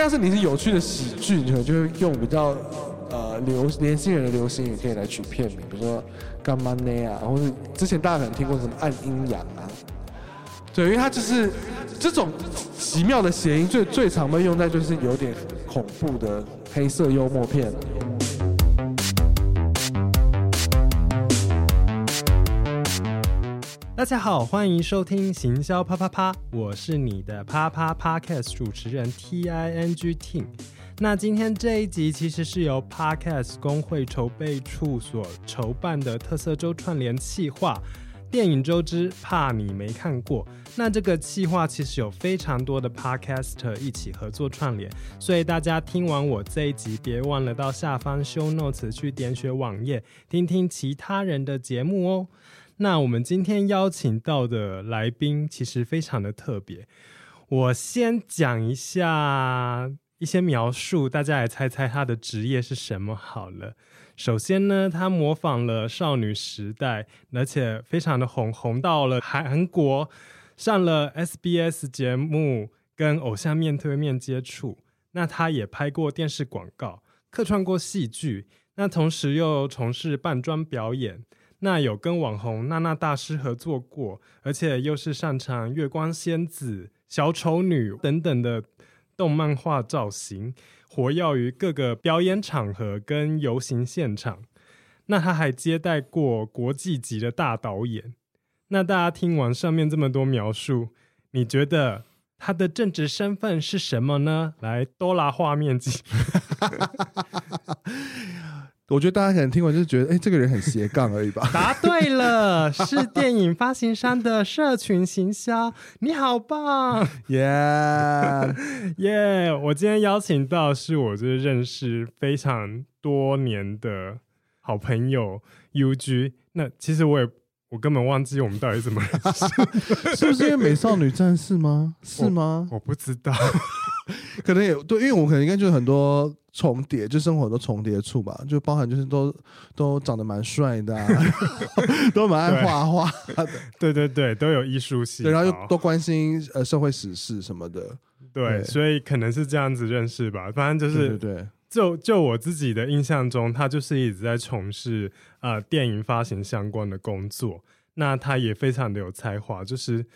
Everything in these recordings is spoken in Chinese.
要是你是有趣的喜剧，你可能就会用比较呃流年轻人的流行语可以来取片名，比如说干嘛呢啊，或是之前大家可能听过什么暗阴阳啊，对，因为它就是这种奇妙的谐音最最常被用在就是有点恐怖的黑色幽默片。大家好，欢迎收听行销啪啪啪，我是你的啪啪 Podcast 主持人 T I N G Ting。那今天这一集其实是由 Podcast 工会筹备处所筹办的特色周串联企划——电影周之怕你没看过。那这个企划其实有非常多的 Podcaster 一起合作串联，所以大家听完我这一集，别忘了到下方 Show Notes 去点选网页，听听其他人的节目哦。那我们今天邀请到的来宾其实非常的特别，我先讲一下一些描述，大家来猜猜他的职业是什么好了。首先呢，他模仿了少女时代，而且非常的红，红到了韩国，上了 SBS 节目，跟偶像面对面接触。那他也拍过电视广告，客串过戏剧，那同时又从事扮装表演。那有跟网红娜娜大师合作过，而且又是擅长月光仙子、小丑女等等的动漫画造型，活跃于各个表演场合跟游行现场。那他还接待过国际级的大导演。那大家听完上面这么多描述，你觉得他的正职身份是什么呢？来，多拉画面机。我觉得大家可能听完就是觉得，哎，这个人很斜杠而已吧？答对了，是电影发行商的社群行销。你好棒，耶耶！我今天邀请到是我就是认识非常多年的好朋友 UG。那其实我也我根本忘记我们到底怎么认识，是不是因为美少女战士吗？是吗？我，我不知道。可能也对，因为我可能应该就是很多重叠，就生活都重叠处吧，就包含就是都都长得蛮帅的、啊，都蛮爱画画的，对对对，都有艺术系，对，然后又都关心呃社会时事什么的，对，对所以可能是这样子认识吧。反正就是，对，对对，就就我自己的印象中，他就是一直在从事呃电影发行相关的工作，那他也非常的有才华，就是。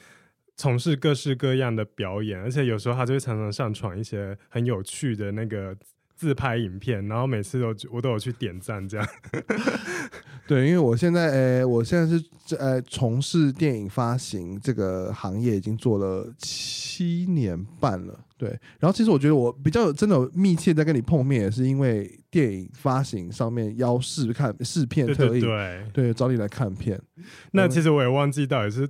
从事各式各样的表演，而且有时候他就会常常上传一些很有趣的那个自拍影片，然后每次都我都有去点赞这样。对，因为我现在，呃，我现在是呃从事电影发行这个行业已经做了七年半了。对，然后其实我觉得我比较真的密切在跟你碰面，也是因为电影发行上面邀试看试片特意，对，对，对，对，找你来看片。那其实我也忘记到底是。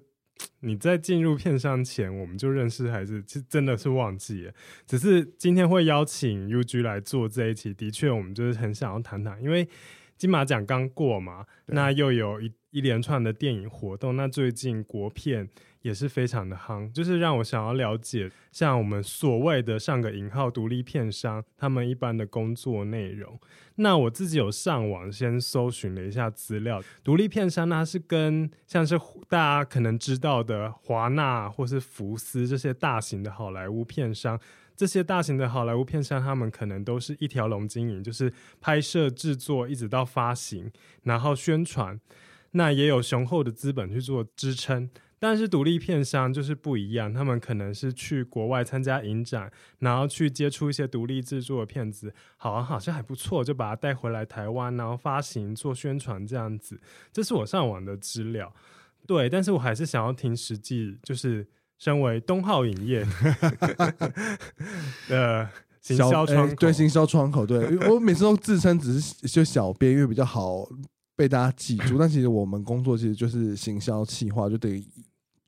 你在进入片商前，我们就认识，还是其实真的是忘记了？只是今天会邀请 UG 来做这一期，的确，我们就是很想要谈谈，因为金马奖刚过嘛，那又有一一连串的电影活动，那最近国片。也是非常的夯，就是让我想要了解，像我们所谓的上个引号独立片商，他们一般的工作内容。那我自己有上网先搜寻了一下资料，独立片商呢是跟像是大家可能知道的华纳或是福斯这些大型的好莱坞片商，这些大型的好莱坞片商，他们可能都是一条龙经营，就是拍摄、制作一直到发行，然后宣传，那也有雄厚的资本去做支撑。但是独立片商就是不一样，他们可能是去国外参加影展，然后去接触一些独立制作的片子，好像好像还不错，就把它带回来台湾，然后发行做宣传这样子。这是我上网的资料，对，但是我还是想要听实际，就是身为东浩影业的行销窗，对，行销窗口，对，我每次都自称只是就小编，因为比较好被大家记住，但其实我们工作其实就是行销企划，就等于。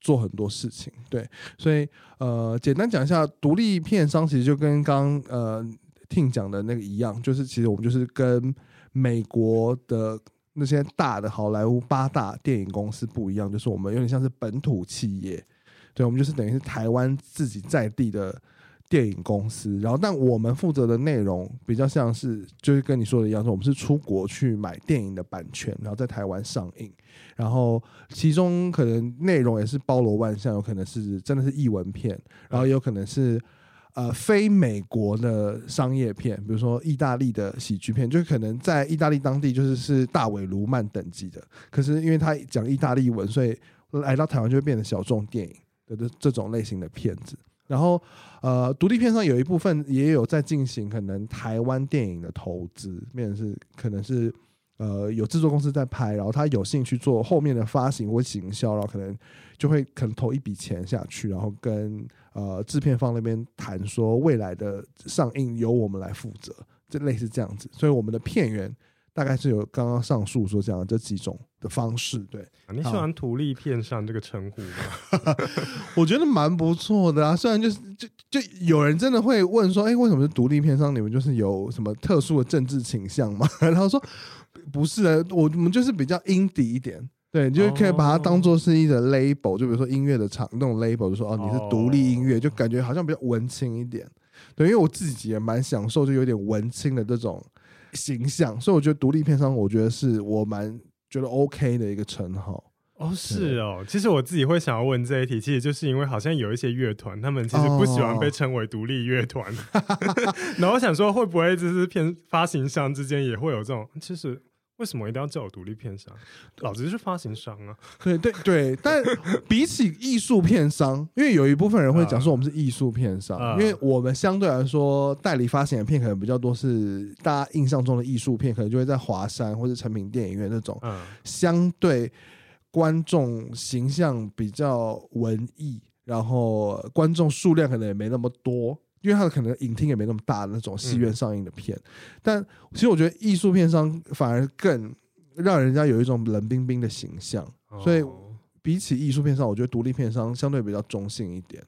做很多事情，对，所以呃，简单讲一下，独立片商其实就跟刚呃听讲的那个一样，就是其实我们就是跟美国的那些大的好莱坞八大电影公司不一样，就是我们有点像是本土企业，对，我们就是等于是台湾自己在地的。电影公司，然后但我们负责的内容比较像是，就是跟你说的一样，说我们是出国去买电影的版权，然后在台湾上映，然后其中可能内容也是包罗万象，有可能是真的是译文片，然后也有可能是呃非美国的商业片，比如说意大利的喜剧片，就可能在意大利当地就是是大伟卢曼等级的，可是因为他讲意大利文，所以来到台湾就会变成小众电影的这这种类型的片子。然后，呃，独立片商有一部分也有在进行可能台湾电影的投资，变成是可能是呃有制作公司在拍，然后他有兴趣做后面的发行或行销，然后可能就会可能投一笔钱下去，然后跟呃制片方那边谈说未来的上映由我们来负责，就类似这样子。所以我们的片源大概是有刚刚上述说这样的这几种。的方式对，啊、你喜欢“独立片上”这个称呼吗？我觉得蛮不错的啊。虽然就是就就有人真的会问说，哎、欸，为什么是独立片商？你们就是有什么特殊的政治倾向吗？然后说不是的，我我们就是比较 indie 一点，对，你就可以把它当做是一个 label，就比如说音乐的厂那种 label，就说哦，你是独立音乐，就感觉好像比较文青一点。对，因为我自己也蛮享受，就有点文青的这种形象，所以我觉得独立片商，我觉得是我蛮。觉得 OK 的一个称号哦，是哦。其实我自己会想要问这一题，其实就是因为好像有一些乐团，他们其实不喜欢被称为独立乐团。哦、然后我想说，会不会就是片发行商之间也会有这种？其实。为什么一定要叫我独立片商？老子就是发行商啊！对对对，但比起艺术片商，因为有一部分人会讲说我们是艺术片商，呃、因为我们相对来说代理发行的片可能比较多，是大家印象中的艺术片，可能就会在华山或者成品电影院那种，相对观众形象比较文艺，然后观众数量可能也没那么多。因为他的可能影厅也没那么大的那种戏院上映的片，嗯、但其实我觉得艺术片商反而更让人家有一种冷冰冰的形象，哦、所以比起艺术片商，我觉得独立片商相对比较中性一点，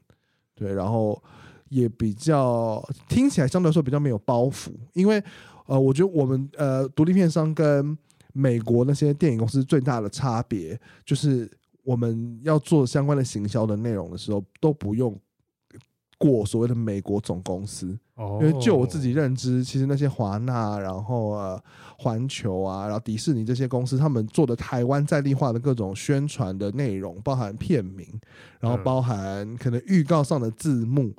对，然后也比较听起来相对来说比较没有包袱，因为呃，我觉得我们呃独立片商跟美国那些电影公司最大的差别就是我们要做相关的行销的内容的时候都不用。过所谓的美国总公司，因为就我自己认知，其实那些华纳，然后呃环球啊，然后迪士尼这些公司，他们做的台湾在地化的各种宣传的内容，包含片名，然后包含可能预告上的字幕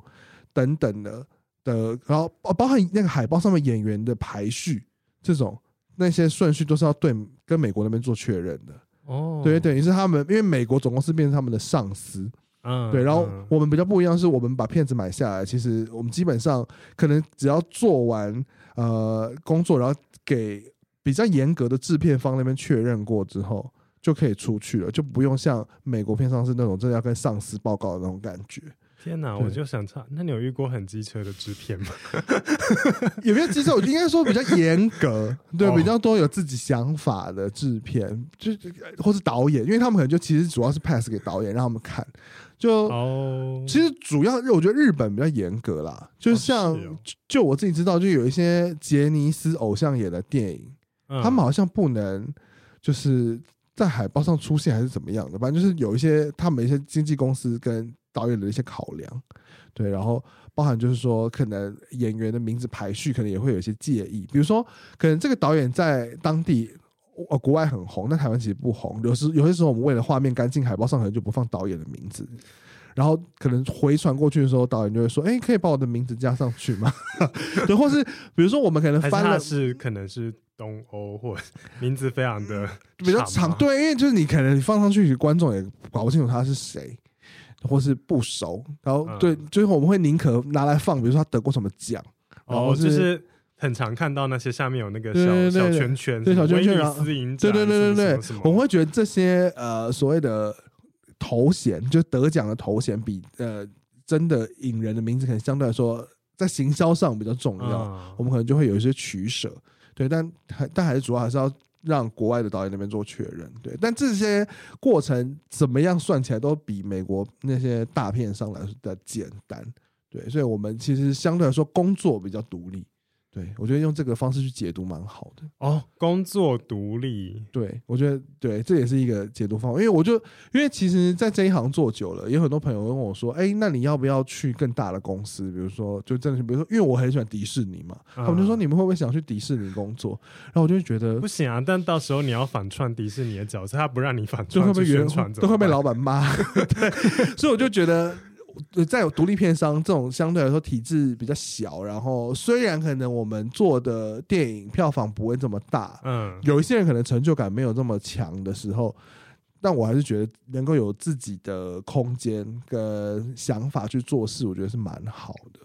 等等的的，然后包含那个海报上面演员的排序，这种那些顺序都是要对跟美国那边做确认的。哦，对，等于是他们，因为美国总公司变成他们的上司。嗯，对，然后我们比较不一样，是我们把片子买下来，其实我们基本上可能只要做完呃工作，然后给比较严格的制片方那边确认过之后，就可以出去了，就不用像美国片上是那种真的要跟上司报告的那种感觉。天哪，我就想唱，那你有遇过很机车的制片吗？有没有机车？我应该说比较严格，对，哦、比较多有自己想法的制片，就或是导演，因为他们可能就其实主要是 pass 给导演让他们看。就、哦、其实主要我觉得日本比较严格啦，就像、哦哦、就我自己知道，就有一些杰尼斯偶像演的电影，嗯、他们好像不能就是在海报上出现还是怎么样的，反正就是有一些他们一些经纪公司跟导演的一些考量，对，然后包含就是说可能演员的名字排序可能也会有一些介意，比如说可能这个导演在当地。呃，国外很红，但台湾其实不红。有时有些时候，我们为了画面干净，海报上可能就不放导演的名字。然后可能回传过去的时候，导演就会说：“哎、欸，可以把我的名字加上去吗？” 对，或是比如说我们可能翻了是，是可能是东欧，或名字非常的 比较长。对，因为就是你可能你放上去，观众也搞不清楚他是谁，或是不熟。然后对，最后我们会宁可拿来放，比如说他得过什么奖，哦，就是。很常看到那些下面有那个小小圈圈，对小圈圈，对对对对对，我们会觉得这些呃所谓的头衔，就得奖的头衔，比呃真的影人的名字可能相对来说在行销上比较重要，我们可能就会有一些取舍，对，但还但还是主要还是要让国外的导演那边做确认，对，但这些过程怎么样算起来都比美国那些大片上来说的简单，对，所以我们其实相对来说工作比较独立。对，我觉得用这个方式去解读蛮好的哦。工作独立，对，我觉得对，这也是一个解读方法。因为我就因为其实，在这一行做久了，也有很多朋友问我说：“哎，那你要不要去更大的公司？比如说，就真的是，比如说，因为我很喜欢迪士尼嘛，嗯、他们就说你们会不会想去迪士尼工作？然后我就觉得不行啊。但到时候你要反串迪士尼的角色，他不让你反串，就会被宣传，都会被老板骂。对，所以我就觉得。在独立片商这种相对来说体制比较小，然后虽然可能我们做的电影票房不会这么大，嗯，有一些人可能成就感没有这么强的时候，但我还是觉得能够有自己的空间跟想法去做事，我觉得是蛮好的。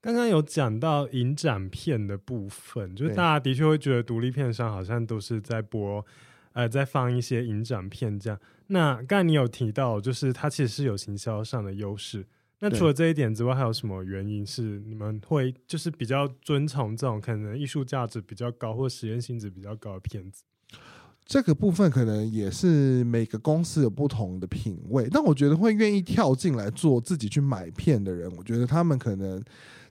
刚刚有讲到影展片的部分，就是大家的确会觉得独立片商好像都是在播，呃，再放一些影展片这样。那刚才你有提到，就是它其实是有行销上的优势。那除了这一点之外，还有什么原因是你们会就是比较遵从这种可能艺术价值比较高或实验性质比较高的片子？这个部分可能也是每个公司有不同的品味，但我觉得会愿意跳进来做自己去买片的人，我觉得他们可能。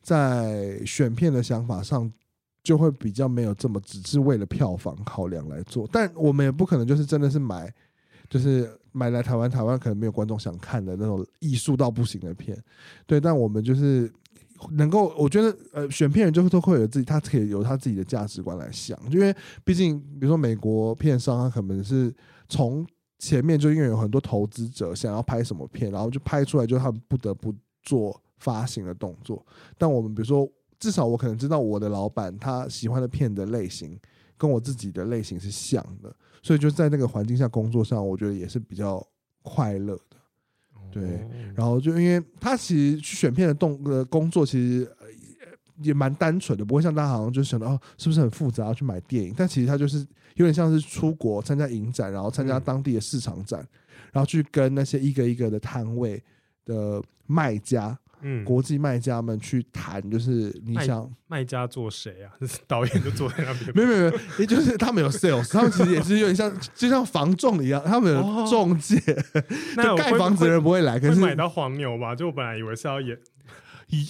在选片的想法上，就会比较没有这么只是为了票房考量来做。但我们也不可能就是真的是买，就是买来台湾，台湾可能没有观众想看的那种艺术到不行的片。对，但我们就是能够，我觉得呃，选片人就都会有自己，他可以有他自己的价值观来想。因为毕竟，比如说美国片商，他可能是从前面就因为有很多投资者想要拍什么片，然后就拍出来，就他们不得不做。发行的动作，但我们比如说，至少我可能知道我的老板他喜欢的片的类型跟我自己的类型是像的，所以就在那个环境下工作上，我觉得也是比较快乐的。对，然后就因为他其实去选片的动呃工作其实也蛮单纯的，不会像大家好像就想到哦是不是很复杂要去买电影，但其实他就是有点像是出国参加影展，然后参加当地的市场展，然后去跟那些一个一个的摊位的卖家。嗯，国际卖家们去谈，就是你想卖家做谁啊？就 是导演就坐在那边，没有没有，也就是他们有 sales，他们其实也是有点像，就像房仲一样，他们有中介，哦、就盖房子的人不会来，可是买到黄牛吧？就我本来以为是要演。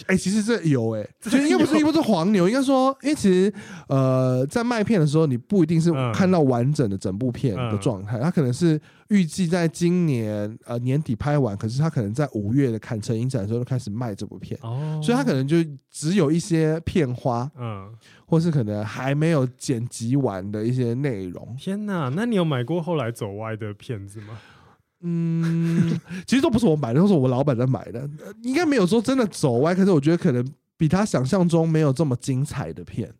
哎、欸，其实这有哎、欸，其实应该不是，应该不是黄牛，应该说，因为其实呃，在卖片的时候，你不一定是看到完整的整部片的状态，他、嗯、可能是预计在今年呃年底拍完，可是他可能在五月的坎城影展的时候就开始卖这部片，哦，所以他可能就只有一些片花，嗯，或是可能还没有剪辑完的一些内容。天哪，那你有买过后来走歪的片子吗？嗯，其实都不是我买的，都是我老板在买的。应该没有说真的走歪，可是我觉得可能比他想象中没有这么精彩的片。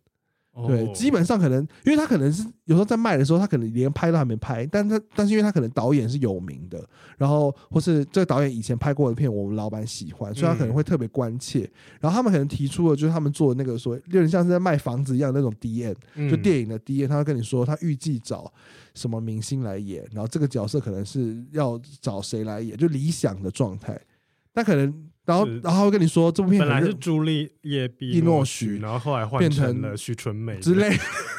对，基本上可能，因为他可能是有时候在卖的时候，他可能连拍都还没拍，但他但是因为他可能导演是有名的，然后或是这个导演以前拍过的片，我们老板喜欢，所以他可能会特别关切。然后他们可能提出了，就是他们做的那个说，有点像是在卖房子一样的那种 DM，就电影的 DM，他会跟你说他预计找什么明星来演，然后这个角色可能是要找谁来演，就理想的状态，那可能。然后，然后会跟你说，这部片本来是朱丽叶·碧诺许，然后后来换成了许纯美之类，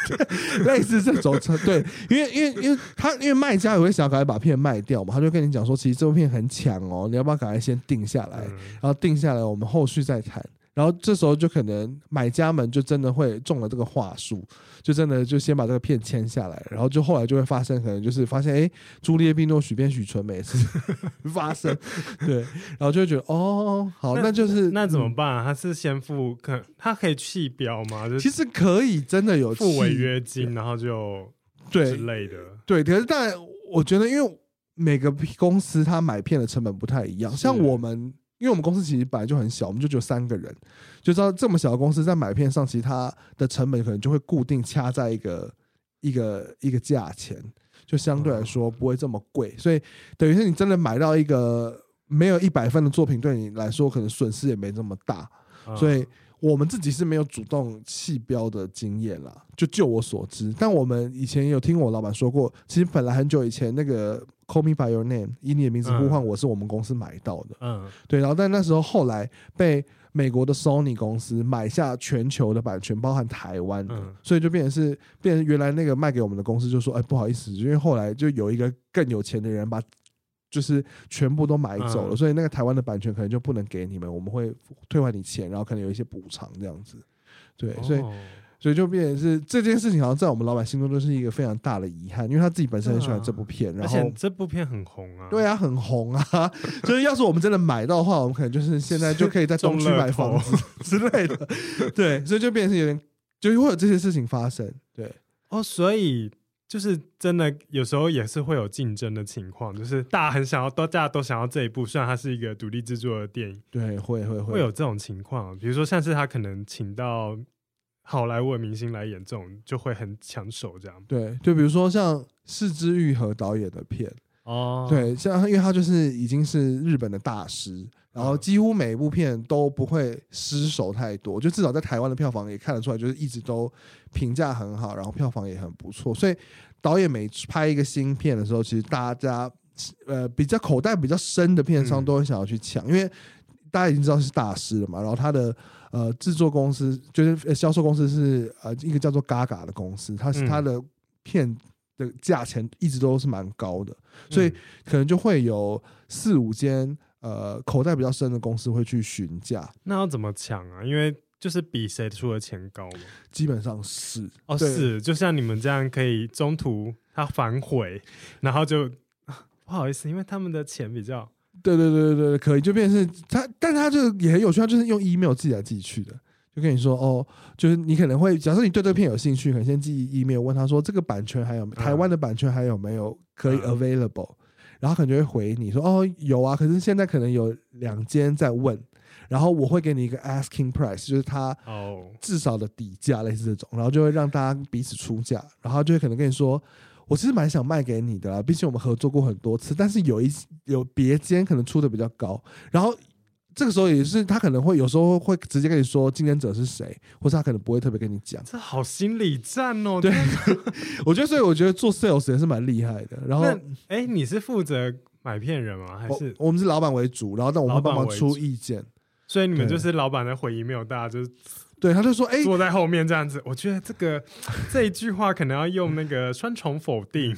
类似这种车。对，因为因为因为他因为卖家也会想要赶快把片卖掉嘛，他就跟你讲说，其实这部片很抢哦，你要不要赶快先定下来？然后定下来，我们后续再谈。然后这时候就可能买家们就真的会中了这个话术，就真的就先把这个片签下来，然后就后来就会发生，可能就是发现哎，朱丽叶·碧诺许变许纯美是发生，对，然后就会觉得哦，好，那，那就是那怎么办啊？他是先付可他可以弃标吗？其实可以，真的有付违约金，然后就对之类的，对。可是但我觉得，因为每个公司他买片的成本不太一样，像我们。因为我们公司其实本来就很小，我们就只有三个人，就知道这么小的公司在买片上，其实它的成本可能就会固定掐在一个一个一个价钱，就相对来说不会这么贵。所以等于是你真的买到一个没有一百分的作品，对你来说可能损失也没这么大。所以我们自己是没有主动弃标的经验啦，就就我所知。但我们以前有听我老板说过，其实本来很久以前那个。Call me by your name，以你的名字呼唤我，是我们公司买到的。嗯，对。然后，但那时候后来被美国的 Sony 公司买下全球的版权，包含台湾的，嗯、所以就变成是变成原来那个卖给我们的公司就说：“哎，不好意思，因为后来就有一个更有钱的人把就是全部都买走了，嗯、所以那个台湾的版权可能就不能给你们，我们会退还你钱，然后可能有一些补偿这样子。”对，所以。哦所以就变成是这件事情，好像在我们老板心中都是一个非常大的遗憾，因为他自己本身很喜欢这部片，然后而且这部片很红啊，对啊，很红啊。所 以要是我们真的买到的话，我们可能就是现在就可以在东区买房子 之类的。对，所以就变成有点，就会有这些事情发生。对，哦，所以就是真的有时候也是会有竞争的情况，就是大家很想要，大家都想要这一部，虽然它是一个独立制作的电影，对，会会会会有这种情况。比如说，像是他可能请到好莱坞明星来演这种，就会很抢手这样。对，就比如说像四之愈和导演的片。哦，对，像因为他就是已经是日本的大师，然后几乎每一部片都不会失手太多，就至少在台湾的票房也看得出来，就是一直都评价很好，然后票房也很不错。所以导演每拍一个新片的时候，其实大家呃比较口袋比较深的片商都会想要去抢，嗯、因为大家已经知道是大师了嘛。然后他的呃制作公司就是销售公司是呃一个叫做 Gaga 的公司，它是它的片的价钱一直都是蛮高的。所以可能就会有四五间呃口袋比较深的公司会去询价，那要怎么抢啊？因为就是比谁出的钱高嘛。基本上是哦，是就像你们这样可以中途他反悔，然后就 不好意思，因为他们的钱比较对对对对对可以就变成是他，但他就也很有趣，他就是用 email 寄来寄去的。就跟你说哦，就是你可能会假设你对这片有兴趣，可能先寄 email 问他说这个版权还有台湾的版权还有没有可以 available，、嗯、然后可能就会回你说哦有啊，可是现在可能有两间在问，然后我会给你一个 asking price，就是他至少的底价类似这种，然后就会让大家彼此出价，然后就会可能跟你说我其实蛮想卖给你的啦，毕竟我们合作过很多次，但是有一有别间可能出的比较高，然后。这个时候也是他可能会有时候会直接跟你说竞争者是谁，或者他可能不会特别跟你讲。这好心理战哦！对，我觉得所以我觉得做 sales 也是蛮厉害的。然后，哎，你是负责买片人吗？还是我，我们是老板为主，然后但我们会帮忙出意见。所以你们就是老板的回应没有大，就是对他就说哎，坐在后面这样子。我觉得这个 这一句话可能要用那个双重否定。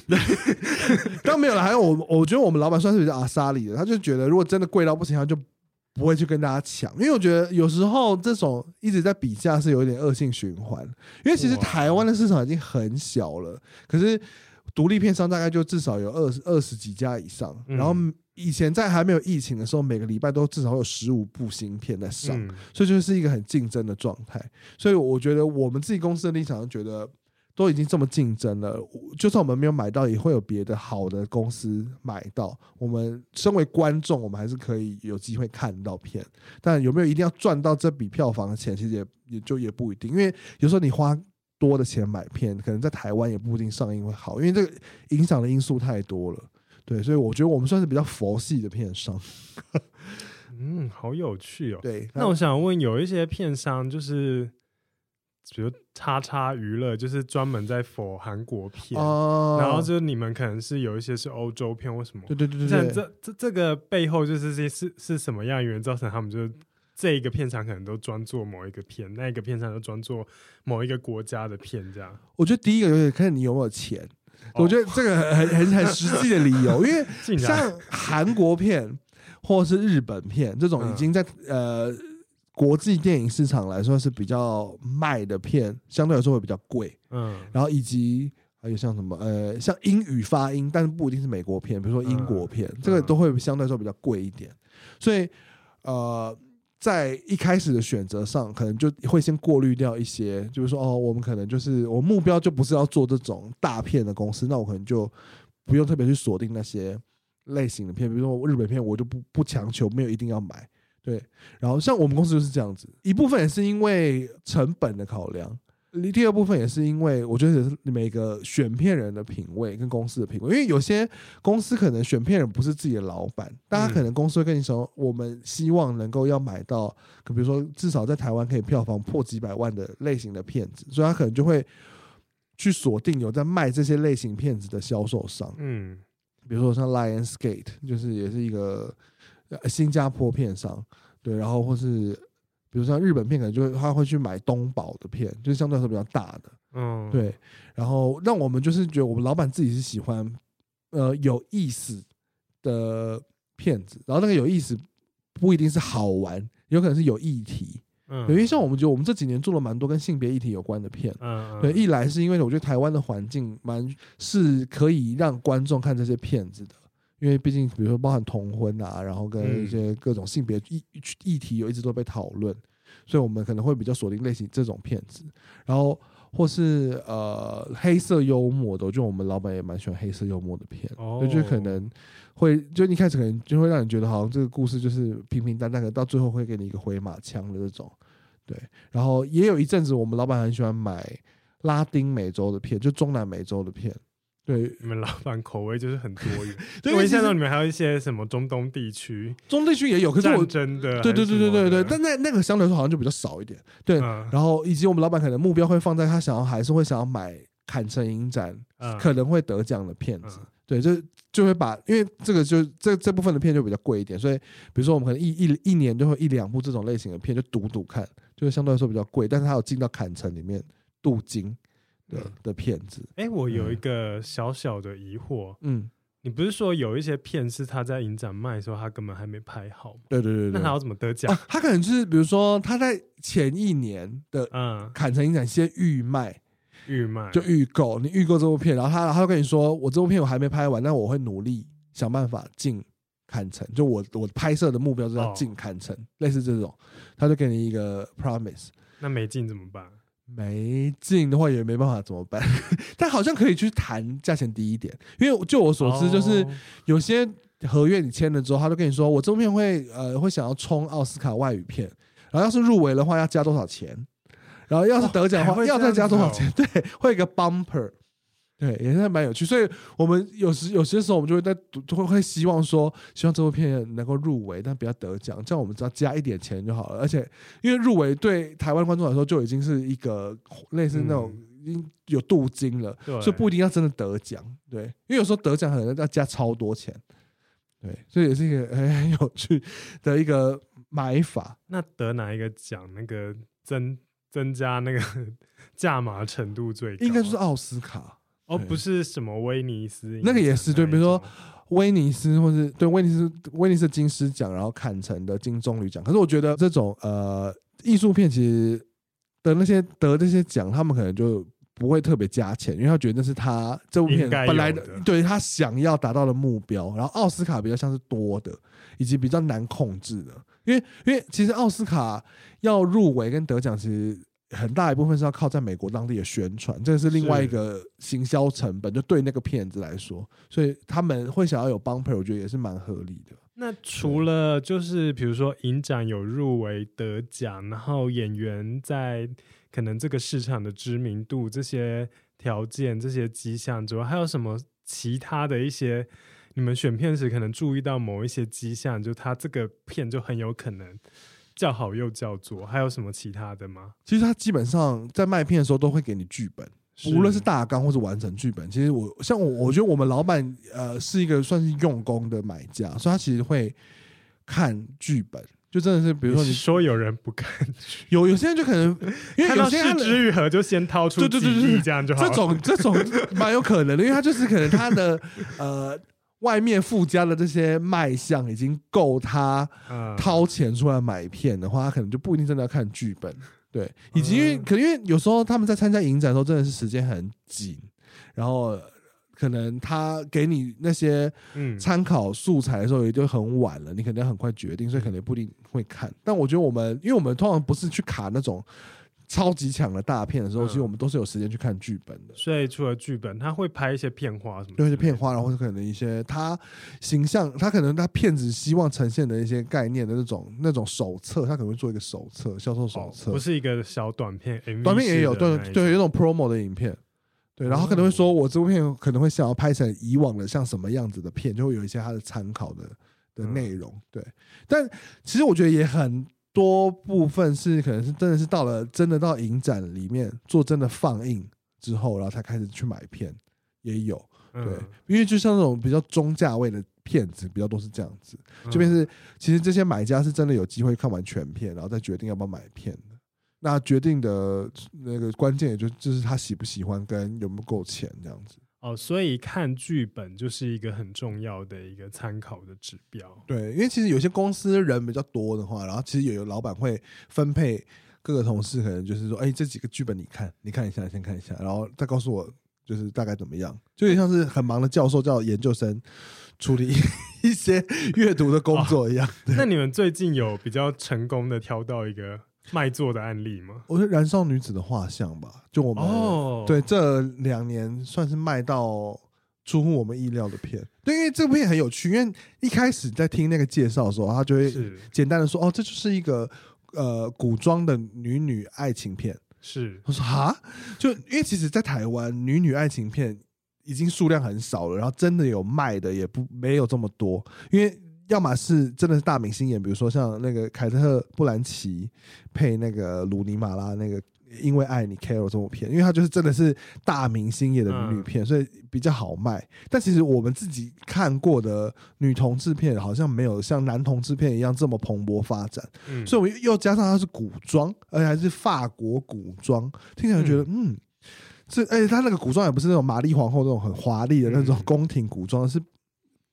当没有了，还有我我觉得我们老板算是比较阿莎里的，他就觉得如果真的贵到不行，他就。不会去跟大家抢，因为我觉得有时候这种一直在比价是有一点恶性循环。因为其实台湾的市场已经很小了，可是独立片商大概就至少有二十二十几家以上。然后以前在还没有疫情的时候，每个礼拜都至少有十五部新片在上，所以就是一个很竞争的状态。所以我觉得我们自己公司的立场就觉得。都已经这么竞争了，就算我们没有买到，也会有别的好的公司买到。我们身为观众，我们还是可以有机会看到片。但有没有一定要赚到这笔票房的钱，其实也也就也不一定。因为有时候你花多的钱买片，可能在台湾也不一定上映会好，因为这个影响的因素太多了。对，所以我觉得我们算是比较佛系的片商。嗯，好有趣哦。对，那我想问，有一些片商就是。比如叉叉娱乐就是专门在 for 韩国片，哦、然后就你们可能是有一些是欧洲片或什么，对对对对，对，这这这个背后就是些是是什么样原因造成他们就是这一个片场可能都专做某一个片，那一个片场都专做某一个国家的片这样。我觉得第一个有点看你有没有钱，哦、我觉得这个很很很实际的理由，因为 像韩国片或是日本片这种已经在、嗯、呃。国际电影市场来说是比较卖的片，相对来说会比较贵。嗯，然后以及还有像什么呃，像英语发音，但是不一定是美国片，比如说英国片，嗯、这个都会相对来说比较贵一点。所以呃，在一开始的选择上，可能就会先过滤掉一些，就是说哦，我们可能就是我目标就不是要做这种大片的公司，那我可能就不用特别去锁定那些类型的片，比如说日本片，我就不不强求，没有一定要买。对，然后像我们公司就是这样子，一部分也是因为成本的考量，第二部分也是因为我觉得是每个选片人的品味跟公司的品味，因为有些公司可能选片人不是自己的老板，大家可能公司会跟你说，我们希望能够要买到，可比如说至少在台湾可以票房破几百万的类型的片子，所以他可能就会去锁定有在卖这些类型片子的销售商，嗯，比如说像 Lionsgate，就是也是一个。新加坡片商，对，然后或是比如像日本片，可能就会他会去买东宝的片，就是相对来说比较大的，嗯，对。然后让我们就是觉得我们老板自己是喜欢呃有意思的片子，然后那个有意思不一定是好玩，有可能是有议题，嗯，因为像我们觉得我们这几年做了蛮多跟性别议题有关的片，嗯，对，一来是因为我觉得台湾的环境蛮是可以让观众看这些片子的。因为毕竟，比如说包含同婚啊，然后跟一些各种性别议议题有一直都被讨论，所以我们可能会比较锁定类型这种片子。然后或是呃黑色幽默的，我觉得我们老板也蛮喜欢黑色幽默的片，哦，就可能会就一开始可能就会让你觉得好像这个故事就是平平淡淡的，到最后会给你一个回马枪的这种，对。然后也有一阵子，我们老板很喜欢买拉丁美洲的片，就中南美洲的片。对，你们老板口味就是很多元。对，我印象中你们还有一些什么中东地区，中东地区也有，可是我真的，对对对对对对，但那那个相对来说好像就比较少一点。对，嗯、然后以及我们老板可能目标会放在他想要还是会想要买坎城影展、嗯、可能会得奖的片子。嗯、对，就就会把，因为这个就这这部分的片就比较贵一点，所以比如说我们可能一一一年就会一两部这种类型的片就赌赌看，就是相对来说比较贵，但是他有进到坎城里面镀金。的的片子，哎、欸，我有一个小小的疑惑，嗯，你不是说有一些片是他在影展卖的时候，他根本还没拍好吗？对对对，对，那他要怎么得奖？啊？他可能就是比如说他在前一年的嗯坎城影展先预卖，预卖。就预购，你预购这部片，然后他他就跟你说，我这部片我还没拍完，但我会努力想办法进坎城，就我我拍摄的目标是要进坎城，哦，类似这种，他就给你一个 promise，那没进怎么办？没进的话也没办法怎么办？但好像可以去谈价钱低一点，因为就我所知，就是有些合约你签了之后，他就跟你说，我这部片会呃会想要冲奥斯卡外语片，然后要是入围的话要加多少钱，然后要是得奖的话要再加多少钱，对，会有一个 bumper。对，也是蛮有趣，所以我们有时有些时候我们就会在就会会希望说，希望这部片能够入围，但不要得奖，这样我们只要加一点钱就好了。而且因为入围对台湾观众来说就已经是一个类似那种已经有镀金了，嗯、所以不一定要真的得奖。对，因为有时候得奖可能要加超多钱。对，所以也是一个很有趣的一个买法。那得哪一个奖？那个增增加那个 价码程度最高？应该就是奥斯卡。哦，不是什么威尼斯，那个也是对，比如说威尼斯，或是对威尼斯威尼斯金狮奖，然后坎城的金棕榈奖。可是我觉得这种呃艺术片其实的那些得这些奖，他们可能就不会特别加钱，因为他觉得那是他这部片本来的，对他想要达到的目标。然后奥斯卡比较像是多的，以及比较难控制的，因为因为其实奥斯卡要入围跟得奖，其实。很大一部分是要靠在美国当地的宣传，这是另外一个行销成本，就对那个片子来说，所以他们会想要有 bumper，我觉得也是蛮合理的。那除了就是比如说影展有入围得奖，然后演员在可能这个市场的知名度这些条件、这些迹象之外，还有什么其他的一些你们选片时可能注意到某一些迹象，就他这个片就很有可能。叫好又叫座，还有什么其他的吗？其实他基本上在卖片的时候都会给你剧本，无论是大纲或是完整剧本。其实我像我，我觉得我们老板呃是一个算是用功的买家，所以他其实会看剧本，就真的是比如说你，你说有人不看，有有些人就可能 因为有些人是枝裕和就先掏出几亿这样就好，这种这种蛮有可能的，因为他就是可能他的 呃。外面附加的这些卖相已经够他掏钱出来买片的话，他可能就不一定真的要看剧本，对，以及因为可能因为有时候他们在参加影展的时候真的是时间很紧，然后可能他给你那些参考素材的时候也就很晚了，你可能要很快决定，所以可能不一定会看。但我觉得我们，因为我们通常不是去卡那种。超级强的大片的时候，其实我们都是有时间去看剧本的。所以除了剧本，他会拍一些片花什么？对，一些片花，然后可能一些他形象，他可能他片子希望呈现的一些概念的那种那种手册，他可能会做一个手册，销售手册，不是一个小短片。短片也有，对对，有种 promo 的影片。对，然后可能会说，我这部片可能会想要拍成以往的像什么样子的片，就会有一些他的参考的的内容。对，但其实我觉得也很。多部分是可能是真的是到了真的到影展里面做真的放映之后，然后才开始去买片，也有对，因为就像那种比较中价位的片子比较多是这样子，这边是其实这些买家是真的有机会看完全片，然后再决定要不要买片的。那决定的那个关键也就就是他喜不喜欢跟有没有够钱这样子。哦，所以看剧本就是一个很重要的一个参考的指标。对，因为其实有些公司人比较多的话，然后其实也有老板会分配各个同事，可能就是说，哎，这几个剧本你看，你看一下，先看一下，然后再告诉我，就是大概怎么样，就有点像是很忙的教授叫研究生处理 一些阅读的工作一样。哦、那你们最近有比较成功的挑到一个卖座的案例吗？我觉得《燃烧女子的画像》吧，就我们、哦、对这两年算是卖到出乎我们意料的片。对，因为这部片很有趣，因为一开始在听那个介绍的时候，他就会简单的说：“哦，这就是一个呃古装的女女爱情片。”是，我说哈，就因为其实，在台湾女女爱情片已经数量很少了，然后真的有卖的也不没有这么多，因为。要么是真的是大明星演，比如说像那个凯特·布兰奇配那个鲁尼·马拉那个《因为爱你》Carol 这部片，因为他就是真的是大明星演的女女片，嗯、所以比较好卖。但其实我们自己看过的女同志片，好像没有像男同志片一样这么蓬勃发展。嗯、所以我们又加上它是古装，而且还是法国古装，听起来觉得嗯，这而且他那个古装也不是那种玛丽皇后那种很华丽的那种宫廷古装，是。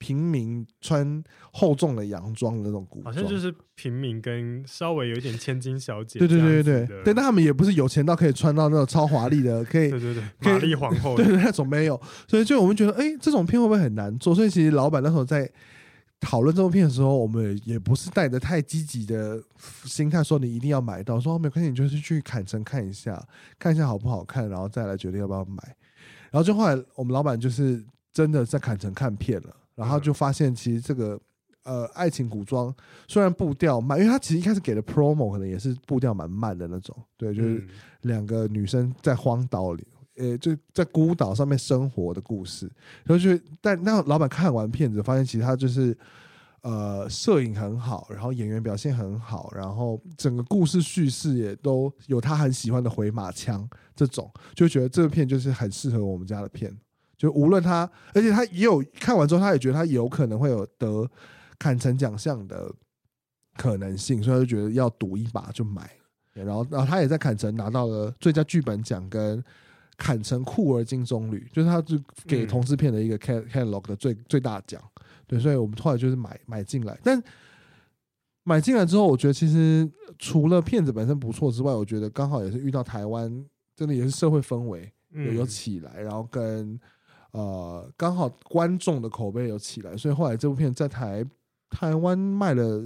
平民穿厚重的洋装的那种古装，好像就是平民跟稍微有一点千金小姐。对对对对对，但他们也不是有钱到可以穿到那种超华丽的，可以对对对，玛丽皇后 对对那种没有。所以就我们觉得，哎、欸，这种片会不会很难做？所以其实老板那时候在讨论这部片的时候，我们也不是带着太积极的心态说你一定要买到，说没关系，你就是去砍城看一下，看一下好不好看，然后再来决定要不要买。然后就后来我们老板就是真的在砍城看片了。然后就发现，其实这个呃爱情古装虽然步调慢，因为他其实一开始给的 promo 可能也是步调蛮慢的那种，对，就是两个女生在荒岛里，呃，就在孤岛上面生活的故事。然后就但那老板看完片子，发现其实他就是呃摄影很好，然后演员表现很好，然后整个故事叙事也都有他很喜欢的回马枪这种，就觉得这个片就是很适合我们家的片。就无论他，而且他也有看完之后，他也觉得他有可能会有得坎城奖项的可能性，所以他就觉得要赌一把就买了。然后，然后他也在坎城拿到了最佳剧本奖跟坎城酷儿金棕榈，就是他就给同志片的一个 catalog 的最最大奖。对，所以我们后来就是买买进来。但买进来之后，我觉得其实除了片子本身不错之外，我觉得刚好也是遇到台湾真的也是社会氛围有有起来，然后跟。呃，刚好观众的口碑有起来，所以后来这部片在台台湾卖了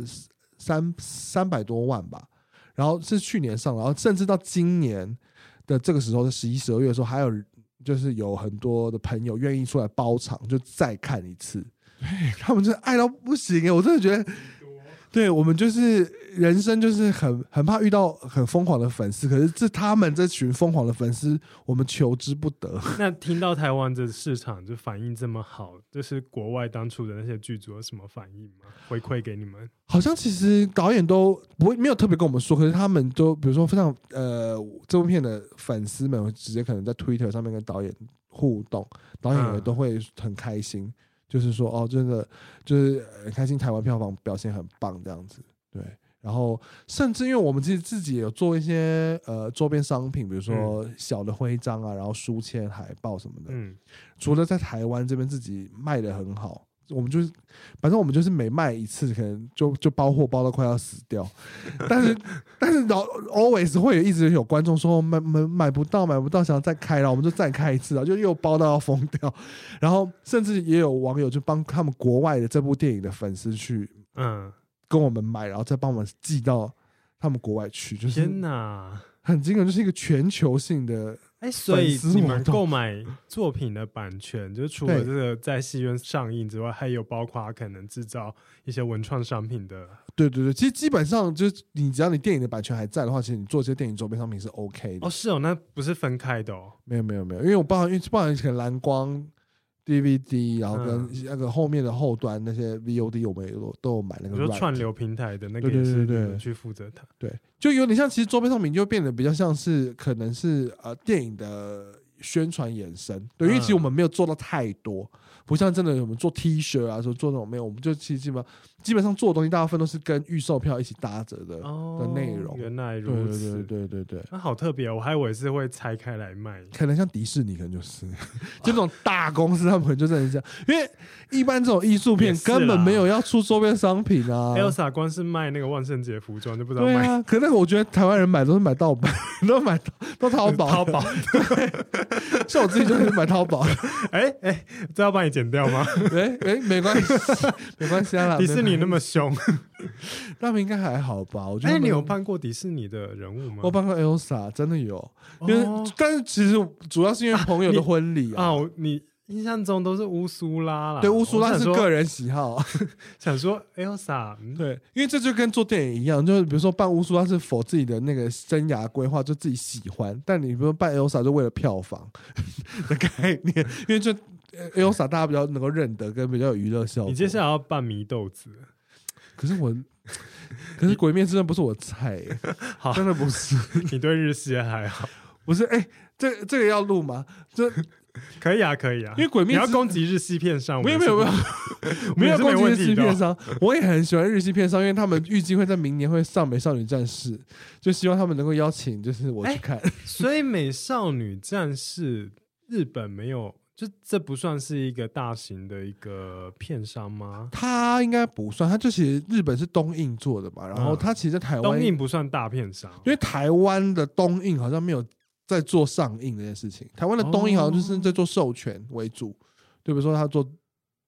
三三百多万吧。然后是去年上，然后甚至到今年的这个时候，在十一、十二月的时候，还有就是有很多的朋友愿意出来包场，就再看一次。对，他们真的爱到不行，我真的觉得。对，我们就是人生，就是很很怕遇到很疯狂的粉丝，可是这他们这群疯狂的粉丝，我们求之不得。那听到台湾的市场就反应这么好，就是国外当初的那些剧组有什么反应吗？回馈给你们？好像其实导演都不会没有特别跟我们说，可是他们都比如说非常呃这部片的粉丝们直接可能在 Twitter 上面跟导演互动，导演也都会很开心。嗯就是说，哦，真的就是很开心，台湾票房表现很棒这样子，对。然后甚至因为我们其实自己也有做一些呃周边商品，比如说小的徽章啊，然后书签、海报什么的。嗯。除了在台湾这边自己卖的很好。我们就是，反正我们就是每卖一次，可能就就包货包到快要死掉。但是但是老 always 会有一直有观众说买买买不到买不到，想要再开，然后我们就再开一次，然后就又包到要疯掉。然后甚至也有网友就帮他们国外的这部电影的粉丝去嗯跟我们买，然后再帮我们寄到他们国外去。就是天哪，很惊人，就是一个全球性的。哎，所以你们购买作品的版权，就除了这个在戏院上映之外，还有包括可能制造一些文创商品的。对对对，其实基本上就是你只要你电影的版权还在的话，其实你做这些电影周边商品是 OK 的。哦，是哦，那不是分开的哦。没有没有没有，因为我包含因为包含可能蓝光。DVD，然后跟那个后面的后端那些 VOD，我们也都都有买那个。比如说串流平台的那个，对对对对，去负责它。对，就有点像，其实周边商品就变得比较像是，可能是呃电影的宣传衍生。对，因为其实我们没有做到太多。不像真的我们做 T 恤啊，说做那种没有，我们就其实基本上基本上做的东西，大部分都是跟预售票一起搭着的、哦、的内容。原来如此，对对对对对，那好特别哦，我还以为是会拆开来卖。可能像迪士尼，可能就是 就这种大公司，他们可能就这样，因为一般这种艺术片根本没有要出周边商品啊。Elsa 光是卖那个万圣节服装就不知道卖。可是我觉得台湾人买都是买盗版，都买都淘宝，淘宝。像我自己就是买淘宝。哎哎，这要帮你。剪掉吗？哎哎、没关系，没关系啊。迪士尼那么凶，他们应该还好吧？我觉得。哎，你有扮过迪士尼的人物吗？我扮过 Elsa，真的有。因为，哦、但是其实主要是因为朋友的婚礼啊，啊。你印象中都是乌苏拉啦。对，乌苏拉是个人喜好。想说 Elsa，对，因为这就跟做电影一样，就是比如说扮乌苏拉是 for 自己的那个生涯规划，就自己喜欢。但你比如说扮 Elsa 就为了票房 的概念，因为就。Elsa 大家比较能够认得，跟比较有娱乐效果。你接下来要扮祢豆子，可是我，可是鬼面真的不是我菜，好，真的不是。你对日系还好？不是，哎、欸，这这个要录吗？这 可以啊，可以啊。因为鬼面，你要攻击日系片商，没有没有没有，没有攻击日系片商。我也很喜欢日系片商，因为他们预计会在明年会上《美少女战士》，就希望他们能够邀请，就是我去看。欸、所以《美少女战士》日本没有。就这不算是一个大型的一个片商吗？它应该不算，它就其实日本是东映做的吧，然后它其实在台湾东映不算大片商，因为台湾的东映好像没有在做上映这件事情，台湾的东映好像就是在做授权为主，就比如说他做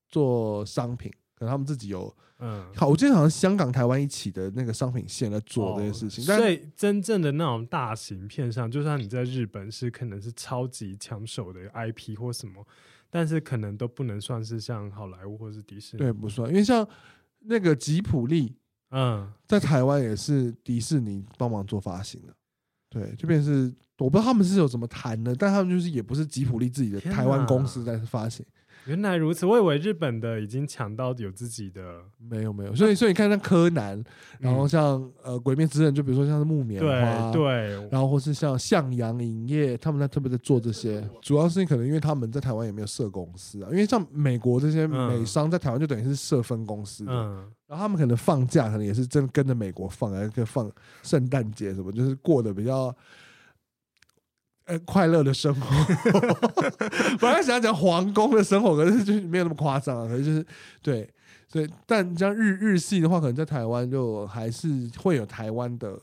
做商品，可能他们自己有。嗯，好，我记得好像香港、台湾一起的那个商品线来做这件事情，哦、但所以真正的那种大型片上，就算你在日本是可能是超级抢手的 IP 或什么，但是可能都不能算是像好莱坞或是迪士尼，对，不算，因为像那个吉普力，嗯，在台湾也是迪士尼帮忙做发行的，对，就变成是我不知道他们是有怎么谈的，但他们就是也不是吉普力自己的台湾公司在发行。原来如此，我以为日本的已经抢到有自己的，没有没有，所以所以你看像柯南，然后像、嗯、呃鬼灭之刃，就比如说像是木棉花，对对，然后或是像向阳影业，他们在特别在做这些，主要是可能因为他们在台湾也没有设公司啊，因为像美国这些美商在台湾就等于是设分公司的，嗯，然后他们可能放假可能也是真跟着美国放，还可以放圣诞节什么，就是过得比较。呃，快乐的生活，本来想讲皇宫的生活，可是就是没有那么夸张。可是就是对，所以但像日日系的话，可能在台湾就还是会有台湾的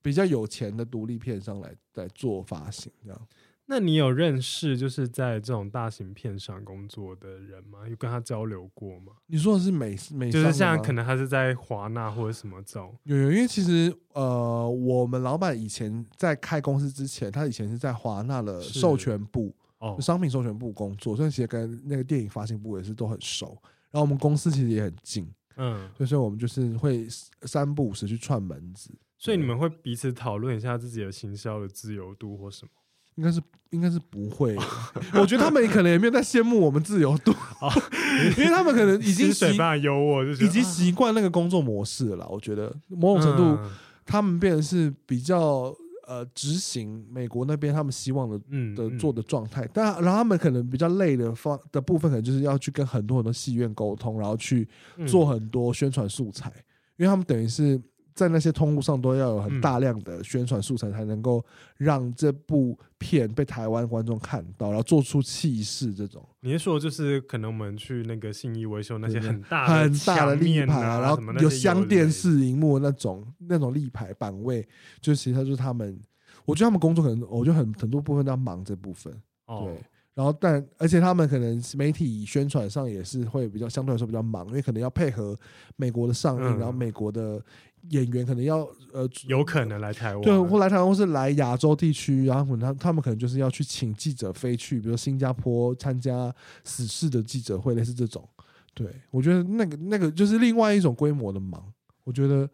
比较有钱的独立片商来来做发行这样。那你有认识就是在这种大型片上工作的人吗？有跟他交流过吗？你说的是美美，就是像可能他是在华纳或者什么这种。有有，因为其实呃，我们老板以前在开公司之前，他以前是在华纳的授权部哦，商品授权部工作，所以其实跟那个电影发行部也是都很熟。然后我们公司其实也很近，嗯，所以说我们就是会三不五时去串门子。所以你们会彼此讨论一下自己的行销的自由度或什么？应该是应该是不会，我觉得他们可能也没有在羡慕我们自由度，因为他们可能已经习惯有我，已经习惯那个工作模式了。我觉得。某种程度，他们变成是比较呃执行美国那边他们希望的的做的状态，但然后他们可能比较累的方的部分，可能就是要去跟很多很多戏院沟通，然后去做很多宣传素材，因为他们等于是。在那些通路上都要有很大量的宣传素材，才能够让这部片被台湾观众看到，然后做出气势。这种你是说，就是可能我们去那个信义维修那些很大很大的立牌啊，然后有镶电视荧幕那种那种立牌版位，就其实就是他们，我觉得他们工作可能，我觉得很很多部分都要忙这部分，对。然后但而且他们可能媒体宣传上也是会比较相对来说比较忙，因为可能要配合美国的上映，然后美国的。演员可能要呃，有可能来台湾，对，或来台湾，或是来亚洲地区，然后他他们可能就是要去请记者飞去，比如新加坡参加死侍的记者会，类似这种。对，我觉得那个那个就是另外一种规模的忙，我觉得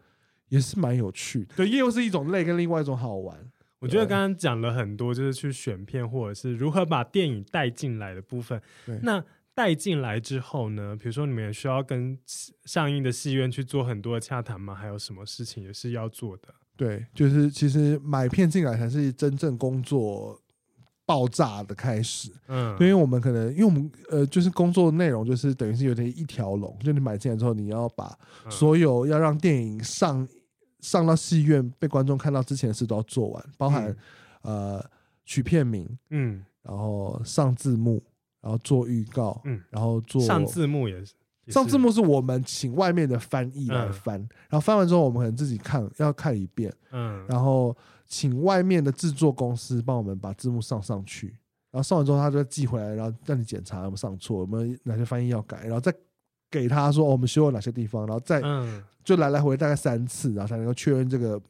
也是蛮有趣的。对，又是一种累，跟另外一种好玩。我觉得刚刚讲了很多，就是去选片或者是如何把电影带进来的部分。对，那。带进来之后呢，比如说你们也需要跟上映的戏院去做很多的洽谈吗？还有什么事情也是要做的？对，就是其实买片进来才是真正工作爆炸的开始。嗯，因为我们可能因为我们呃，就是工作内容就是等于是有点一条龙，就你买进来之后，你要把所有要让电影上上到戏院被观众看到之前的事都要做完，包含、嗯、呃取片名，嗯，然后上字幕。然后做预告，嗯，然后做上字幕也是，上字幕是我们请外面的翻译来翻，嗯、然后翻完之后我们可能自己看，要看一遍，嗯，然后请外面的制作公司帮我们把字幕上上去，然后上完之后他就寄回来，然后让你检查有没有上错，有没有哪些翻译要改，然后再给他说、哦、我们修了哪些地方，然后再、嗯、就来来回大概三次，然后才能够确认这个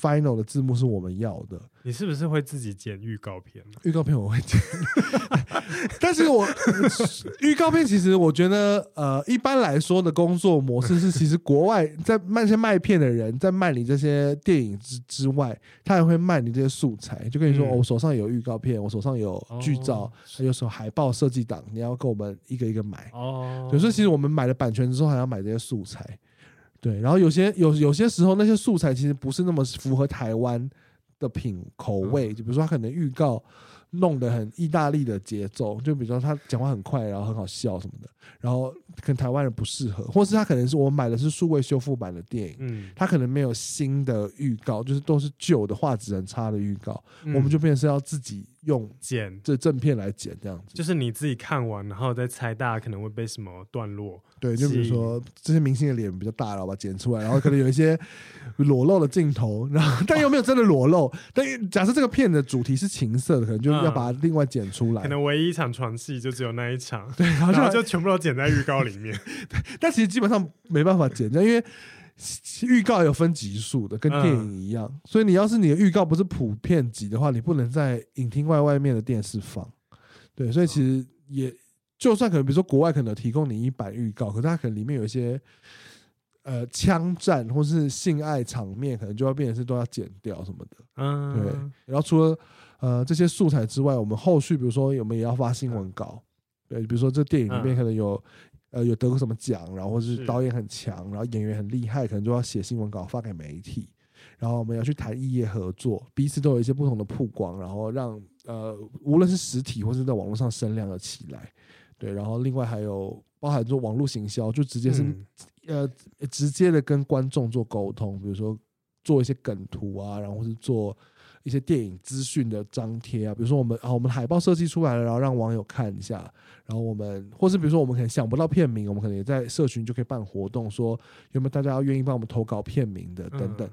final 的字幕是我们要的。你是不是会自己剪预告片？预告片我会剪，但是我预告片其实我觉得，呃，一般来说的工作模式是，其实国外在卖些卖片的人在卖你这些电影之之外，他也会卖你这些素材，就跟你说，嗯哦、我手上有预告片，我手上有剧照，还有时候海报设计档，你要跟我们一个一个买。哦，有时候其实我们买了版权之后，还要买这些素材。对，然后有些有有些时候那些素材其实不是那么符合台湾的品口味，就比如说他可能预告弄得很意大利的节奏，就比如说他讲话很快，然后很好笑什么的，然后可能台湾人不适合，或是他可能是我买的是数位修复版的电影，嗯，他可能没有新的预告，就是都是旧的画质很差的预告，嗯，我们就变成是要自己用剪这正片来剪这样子，就是你自己看完，然后再猜大家可能会被什么段落。对，就比如说这些明星的脸比较大，然后把它剪出来，然后可能有一些裸露的镜头，然后但又没有真的裸露。但假设这个片的主题是情色的，可能就要把它另外剪出来。可能唯一一场床戏就只有那一场，对，然后就，然后就全部都剪在预告里面。对，但其实基本上没办法剪，因为预告有分级数的，跟电影一样。所以你要是你的预告不是普遍级的话，你不能在影厅外外面的电视放。对，所以其实也。就算可能，比如说国外可能有提供你一版预告，可是它可能里面有一些呃枪战或是性爱场面，可能就要变成是都要剪掉什么的。嗯，对。然后除了呃这些素材之外，我们后续比如说我们也要发新闻稿，对，比如说这电影里面可能有呃有得过什么奖，然后或是导演很强，然后演员很厉害，可能就要写新闻稿发给媒体。然后我们要去谈异业合作，彼此都有一些不同的曝光，然后让呃无论是实体或是在网络上声量的起来。对，然后另外还有包含做网络行销，就直接是、嗯、呃直接的跟观众做沟通，比如说做一些梗图啊，然后是做一些电影资讯的张贴啊，比如说我们啊我们海报设计出来了，然后让网友看一下，然后我们或是比如说我们可能想不到片名，我们可能也在社群就可以办活动，说有没有大家要愿意帮我们投稿片名的等等。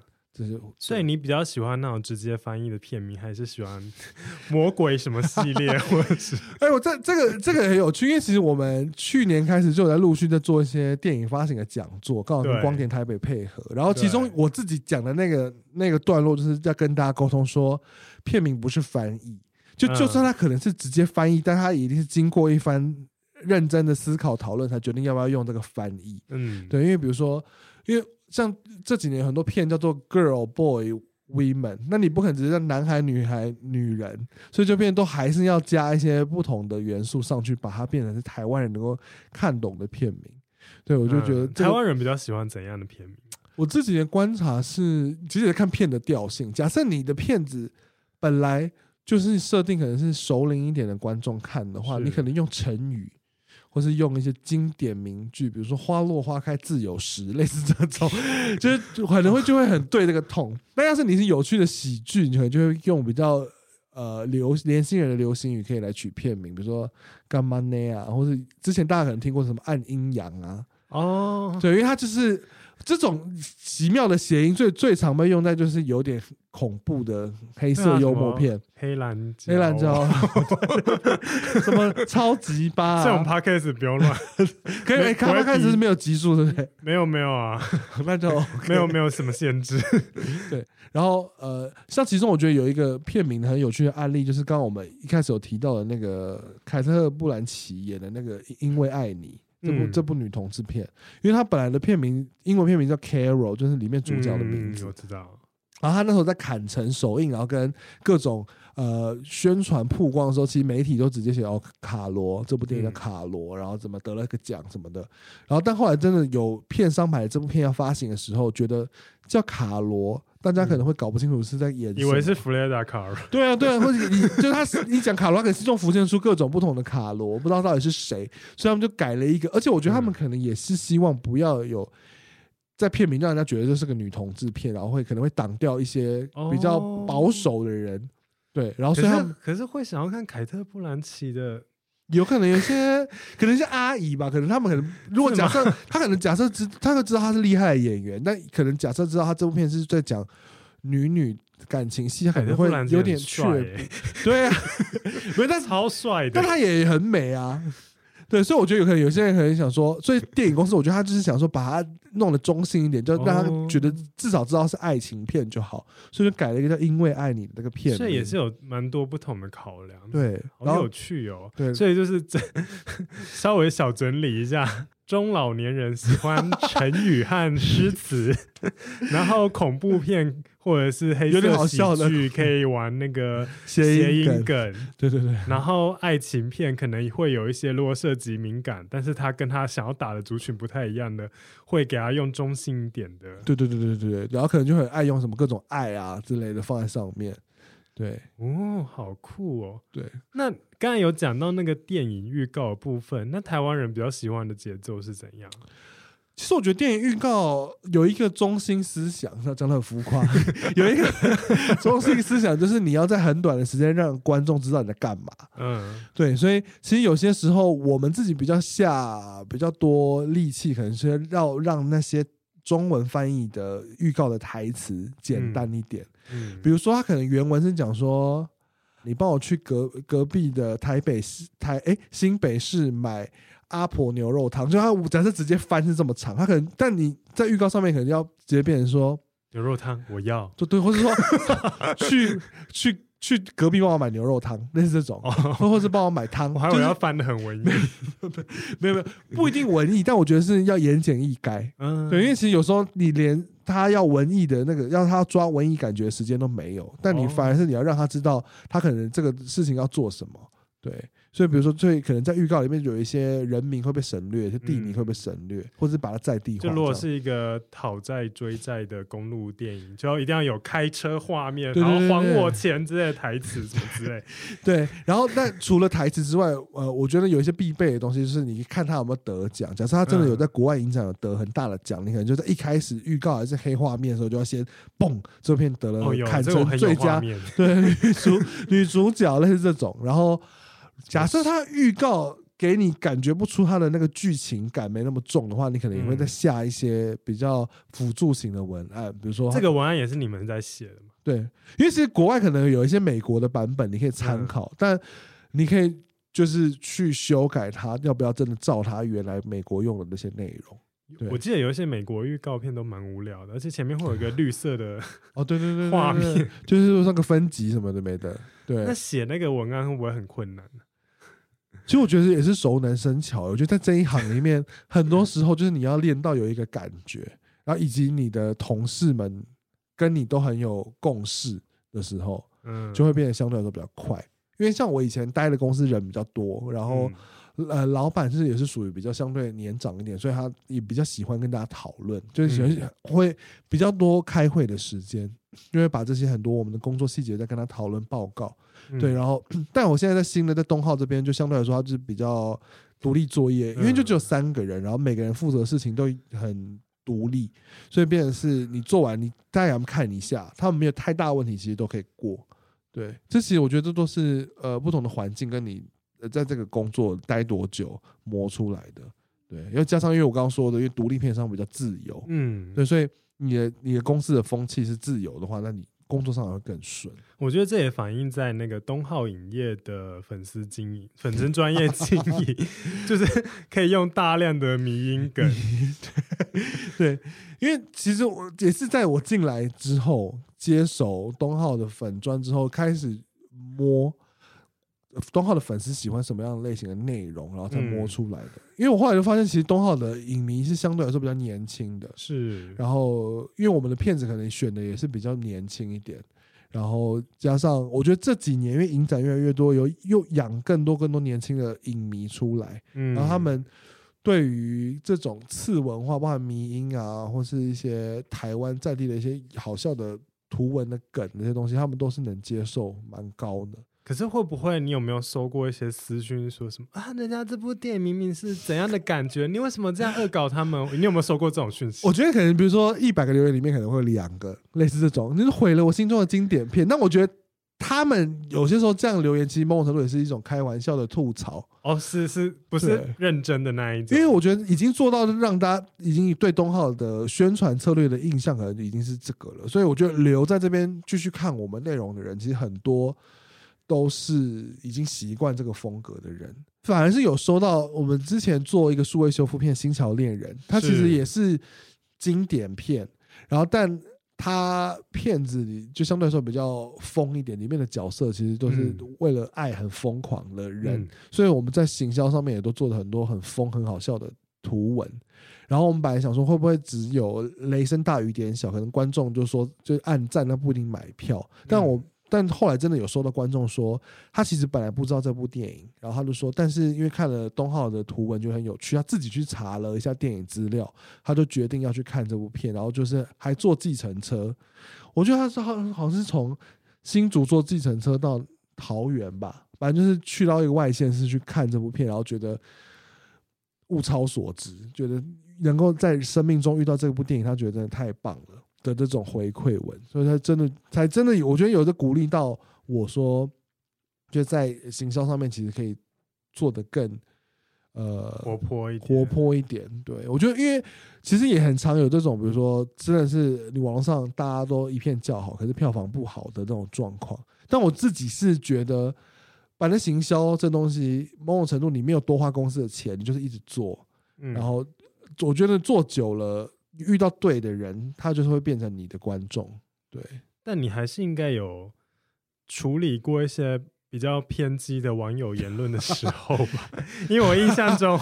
就是，所以你比较喜欢那种直接翻译的片名，还是喜欢 魔鬼什么系列？或者是？哎、欸，我这这个这个很有趣，因为其实我们去年开始就有在陆续在做一些电影发行的讲座，刚好跟光点台北配合。然后其中我自己讲的那个那个段落，就是在跟大家沟通说，片名不是翻译，就就算他可能是直接翻译，但他一定是经过一番认真的思考讨论，才决定要不要用这个翻译。嗯，对，因为比如说，因为。像这几年很多片叫做 girl boy women，那你不可能只是叫男孩女孩女人，所以这边都还是要加一些不同的元素上去，把它变成是台湾人能够看懂的片名。对，我就觉得、这个嗯、台湾人比较喜欢怎样的片名？我自己的观察是，其实也看片的调性。假设你的片子本来就是设定可能是熟龄一点的观众看的话，你可能用成语。或是用一些经典名句，比如说“花落花开自有时”，类似这种，就是可能会就会很对这个痛。但要是你是有趣的喜剧，你可能就会用比较呃流年轻人的流行语可以来取片名，比如说“干嘛呢”啊，或是之前大家可能听过什么“暗阴阳”啊。哦，对，因为它就是。这种奇妙的谐音最最常被用在就是有点恐怖的黑色幽默片，黑蓝黑蓝胶，什么超级八，这种 podcast 不用乱，可以，刚刚开始是没有级数，对不对？没有没有啊，那就没有没有什么限制。对，然后呃，像其中我觉得有一个片名很有趣的案例，就是刚刚我们一开始有提到的那个凯特·布兰奇演的那个《因为爱你》。这部、嗯、这部女同志片，因为她本来的片名英文片名叫 Carol，就是里面主角的名字。嗯、我知道。然后她那时候在坎城首映，然后跟各种呃宣传曝光的时候，其实媒体都直接写哦卡罗，这部电影叫卡罗，嗯、然后怎么得了个奖什么的。然后但后来真的有片商牌这部片要发行的时候，觉得叫卡罗。大家可能会搞不清楚是在演，以为是弗雷达卡罗。对啊，对啊，或者你就他，你讲卡罗，可能心中浮现出各种不同的卡罗，不知道到底是谁，所以他们就改了一个。而且我觉得他们可能也是希望不要有在片名让人家觉得这是个女同志片，然后会可能会挡掉一些比较保守的人。哦、对，然后所以他们可是会想要看凯特·布兰奇的。有可能有些可能是阿姨吧，可能他们可能 如果假设他可能假设知他就知道他是厉害的演员，但可能假设知道他这部片是在讲女女感情戏，他可能会有点帅、欸。对啊，没但超帅的，但他也很美啊。对，所以我觉得有可能有些人可能想说，所以电影公司我觉得他就是想说把它弄得中性一点，就让他觉得至少知道是爱情片就好，所以就改了一个叫《因为爱你》的那个片。这也是有蛮多不同的考量，对，好有趣哦。对，所以就是整 稍微小整理一下。中老年人喜欢成语和诗词，然后恐怖片或者是黑色喜剧可以玩那个 谐音梗，对对对。然后爱情片可能会有一些如果涉及敏感，但是他跟他想要打的族群不太一样的，会给他用中性一点的。对对对对对，然后可能就很爱用什么各种爱啊之类的放在上面。对，哦，好酷哦。对，那刚才有讲到那个电影预告的部分，那台湾人比较喜欢的节奏是怎样？其实我觉得电影预告有一个中心思想，他讲的很浮夸，有一个 中心思想就是你要在很短的时间让观众知道你在干嘛。嗯，对，所以其实有些时候我们自己比较下比较多力气，可能是要让那些。中文翻译的预告的台词简单一点，嗯，比如说他可能原文是讲说，你帮我去隔隔壁的台北市台哎、欸、新北市买阿婆牛肉汤，就他假设直接翻是这么长，他可能但你在预告上面可能要直接变成说牛肉汤我要，就对，或者说 去去。去隔壁帮我买牛肉汤，类似这种，或或是帮我买汤，我还以为要翻的很文艺，没有没有，不一定文艺，但我觉得是要言简意赅，嗯，对，因为其实有时候你连他要文艺的那个，让他抓文艺感觉的时间都没有，但你反而是你要让他知道他可能这个事情要做什么，对。所以，比如说，最可能在预告里面有一些人名会被省略，一些地名会被省略，或者是把它在地化。就如果是一个讨债追债的公路电影，就要一定要有开车画面，然后还我钱之类的台词什么之类。对，然后但除了台词之外，呃，我觉得有一些必备的东西，就是你看他有没有得奖。假设他真的有在国外影展有得很大的奖，你可能就在一开始预告还是黑画面的时候，就要先嘣，这片得了坎城最佳，对，女主女主角类似这种，然后。假设他预告给你感觉不出他的那个剧情感没那么重的话，你可能也会再下一些比较辅助型的文案，比如说这个文案也是你们在写的嘛？对，因为其实国外可能有一些美国的版本，你可以参考，但你可以就是去修改它，要不要真的照它原来美国用的那些内容？我记得有一些美国预告片都蛮无聊的，而且前面会有一个 绿色的哦，对对对，画面就是说那个分级什么的没的。对，那写那个文案会不会很困难？其实我觉得也是熟能生巧。我觉得在这一行里面，很多时候就是你要练到有一个感觉，然后以及你的同事们跟你都很有共识的时候，嗯，就会变得相对来说比较快。因为像我以前待的公司人比较多，然后呃，老板是也是属于比较相对年长一点，所以他也比较喜欢跟大家讨论，就是喜欢会比较多开会的时间，因为把这些很多我们的工作细节再跟他讨论报告。对，然后，但我现在在新的在东浩这边，就相对来说，它就是比较独立作业，因为就只有三个人，然后每个人负责的事情都很独立，所以变成是你做完，你大家看一下，他们没有太大问题，其实都可以过。对，这其实我觉得这都是呃不同的环境跟你在这个工作待多久磨出来的。对，要加上因为我刚刚说的，因为独立片商比较自由，嗯，对，所以你的你的公司的风气是自由的话，那你。工作上会更顺，我觉得这也反映在那个东浩影业的粉丝经营、粉丝专业经营，就是可以用大量的迷因梗。对，因为其实我也是在我进来之后，接手东浩的粉砖之后，开始摸。东浩的粉丝喜欢什么样的类型的内容，然后才摸出来的。嗯、因为我后来就发现，其实东浩的影迷是相对来说比较年轻的，是。然后，因为我们的片子可能选的也是比较年轻一点，然后加上我觉得这几年因为影展越来越多，有又养更多更多年轻的影迷出来，嗯、然后他们对于这种次文化，包含迷音啊，或是一些台湾在地的一些好笑的图文的梗那些东西，他们都是能接受蛮高的。可是会不会你有没有收过一些私讯，说什么啊？人家这部电影明明是怎样的感觉，你为什么这样恶搞他们？你有没有收过这种讯息？我觉得可能，比如说一百个留言里面可能会有两个类似这种，你是毁了我心中的经典片。那我觉得他们有些时候这样留言，其实某种程度也是一种开玩笑的吐槽。哦，是是，不是认真的那一种？因为我觉得已经做到让大家已经对东浩的宣传策略的印象可能已经是这个了，所以我觉得留在这边继续看我们内容的人，其实很多。都是已经习惯这个风格的人，反而是有收到我们之前做一个数位修复片《新桥恋人》，它其实也是经典片，然后但它片子里就相对来说比较疯一点，里面的角色其实都是为了爱很疯狂的人，嗯、所以我们在行销上面也都做了很多很疯很好笑的图文。然后我们本来想说，会不会只有雷声大雨点小，可能观众就说就按赞，那不一定买票。但我但后来真的有收到观众说，他其实本来不知道这部电影，然后他就说，但是因为看了东浩的图文就很有趣，他自己去查了一下电影资料，他就决定要去看这部片，然后就是还坐计程车。我觉得他是好好像是从新竹坐计程车到桃园吧，反正就是去到一个外县市去看这部片，然后觉得物超所值，觉得。能够在生命中遇到这部电影，他觉得真的太棒了的这种回馈文，所以他真的才真的有，我觉得有的鼓励到我说，就在行销上面其实可以做得更呃活泼一点，活泼一点。对，我觉得因为其实也很常有这种，比如说真的是你网络上大家都一片叫好，可是票房不好的那种状况。但我自己是觉得，反正行销这东西，某种程度你没有多花公司的钱，你就是一直做，然后。我觉得做久了，遇到对的人，他就是会变成你的观众。对，但你还是应该有处理过一些比较偏激的网友言论的时候吧？因为我印象中，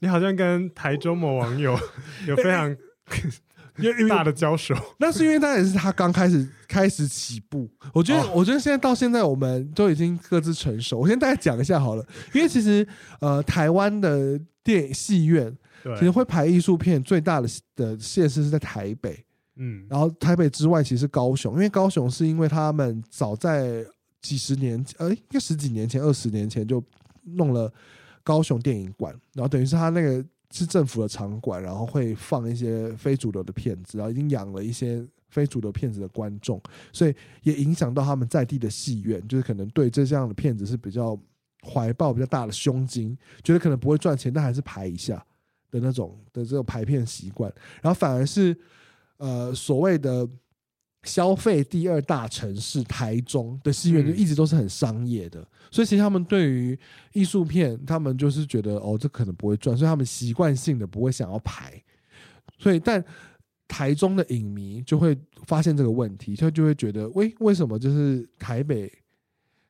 你好像跟台中某网友 有非常 大的交手。那是因为当然是他刚开始开始起步。我觉得，哦、我觉得现在到现在，我们都已经各自成熟。我先大概讲一下好了，因为其实呃，台湾的电影戏院。对。其实会排艺术片最大的的县市是在台北，嗯，然后台北之外其实是高雄，因为高雄是因为他们早在几十年，呃，应该十几年前、二十年前就弄了高雄电影馆，然后等于是他那个是政府的场馆，然后会放一些非主流的片子，然后已经养了一些非主流片子的观众，所以也影响到他们在地的戏院，就是可能对这这样的片子是比较怀抱比较大的胸襟，觉得可能不会赚钱，但还是排一下。的那种的这个排片习惯，然后反而是呃所谓的消费第二大城市台中的戏院就一直都是很商业的，所以其实他们对于艺术片，他们就是觉得哦这可能不会赚，所以他们习惯性的不会想要排。所以但台中的影迷就会发现这个问题，他就会觉得喂，为什么就是台北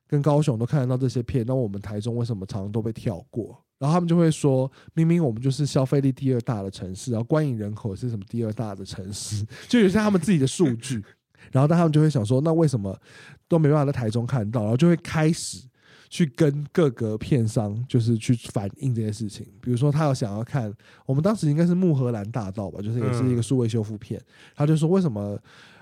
跟高雄都看得到这些片，那我们台中为什么常常都被跳过？然后他们就会说，明明我们就是消费力第二大的城市，然后观影人口是什么第二大的城市，就有些他们自己的数据。然后但他们就会想说，那为什么都没办法在台中看到？然后就会开始去跟各个片商，就是去反映这件事情。比如说，他有想要看，我们当时应该是《木荷兰大道》吧，就是也是一个数位修复片。他就说，为什么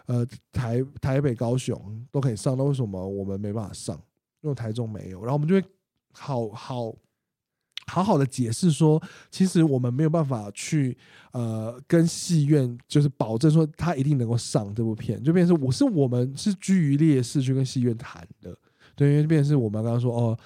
呃台台北、高雄都可以上，那为什么我们没办法上？因为台中没有。然后我们就会好好。好好的解释说，其实我们没有办法去呃跟戏院就是保证说他一定能够上这部片，就变成我是我们是居于劣势去跟戏院谈的，对，因为变成是我们刚刚说哦，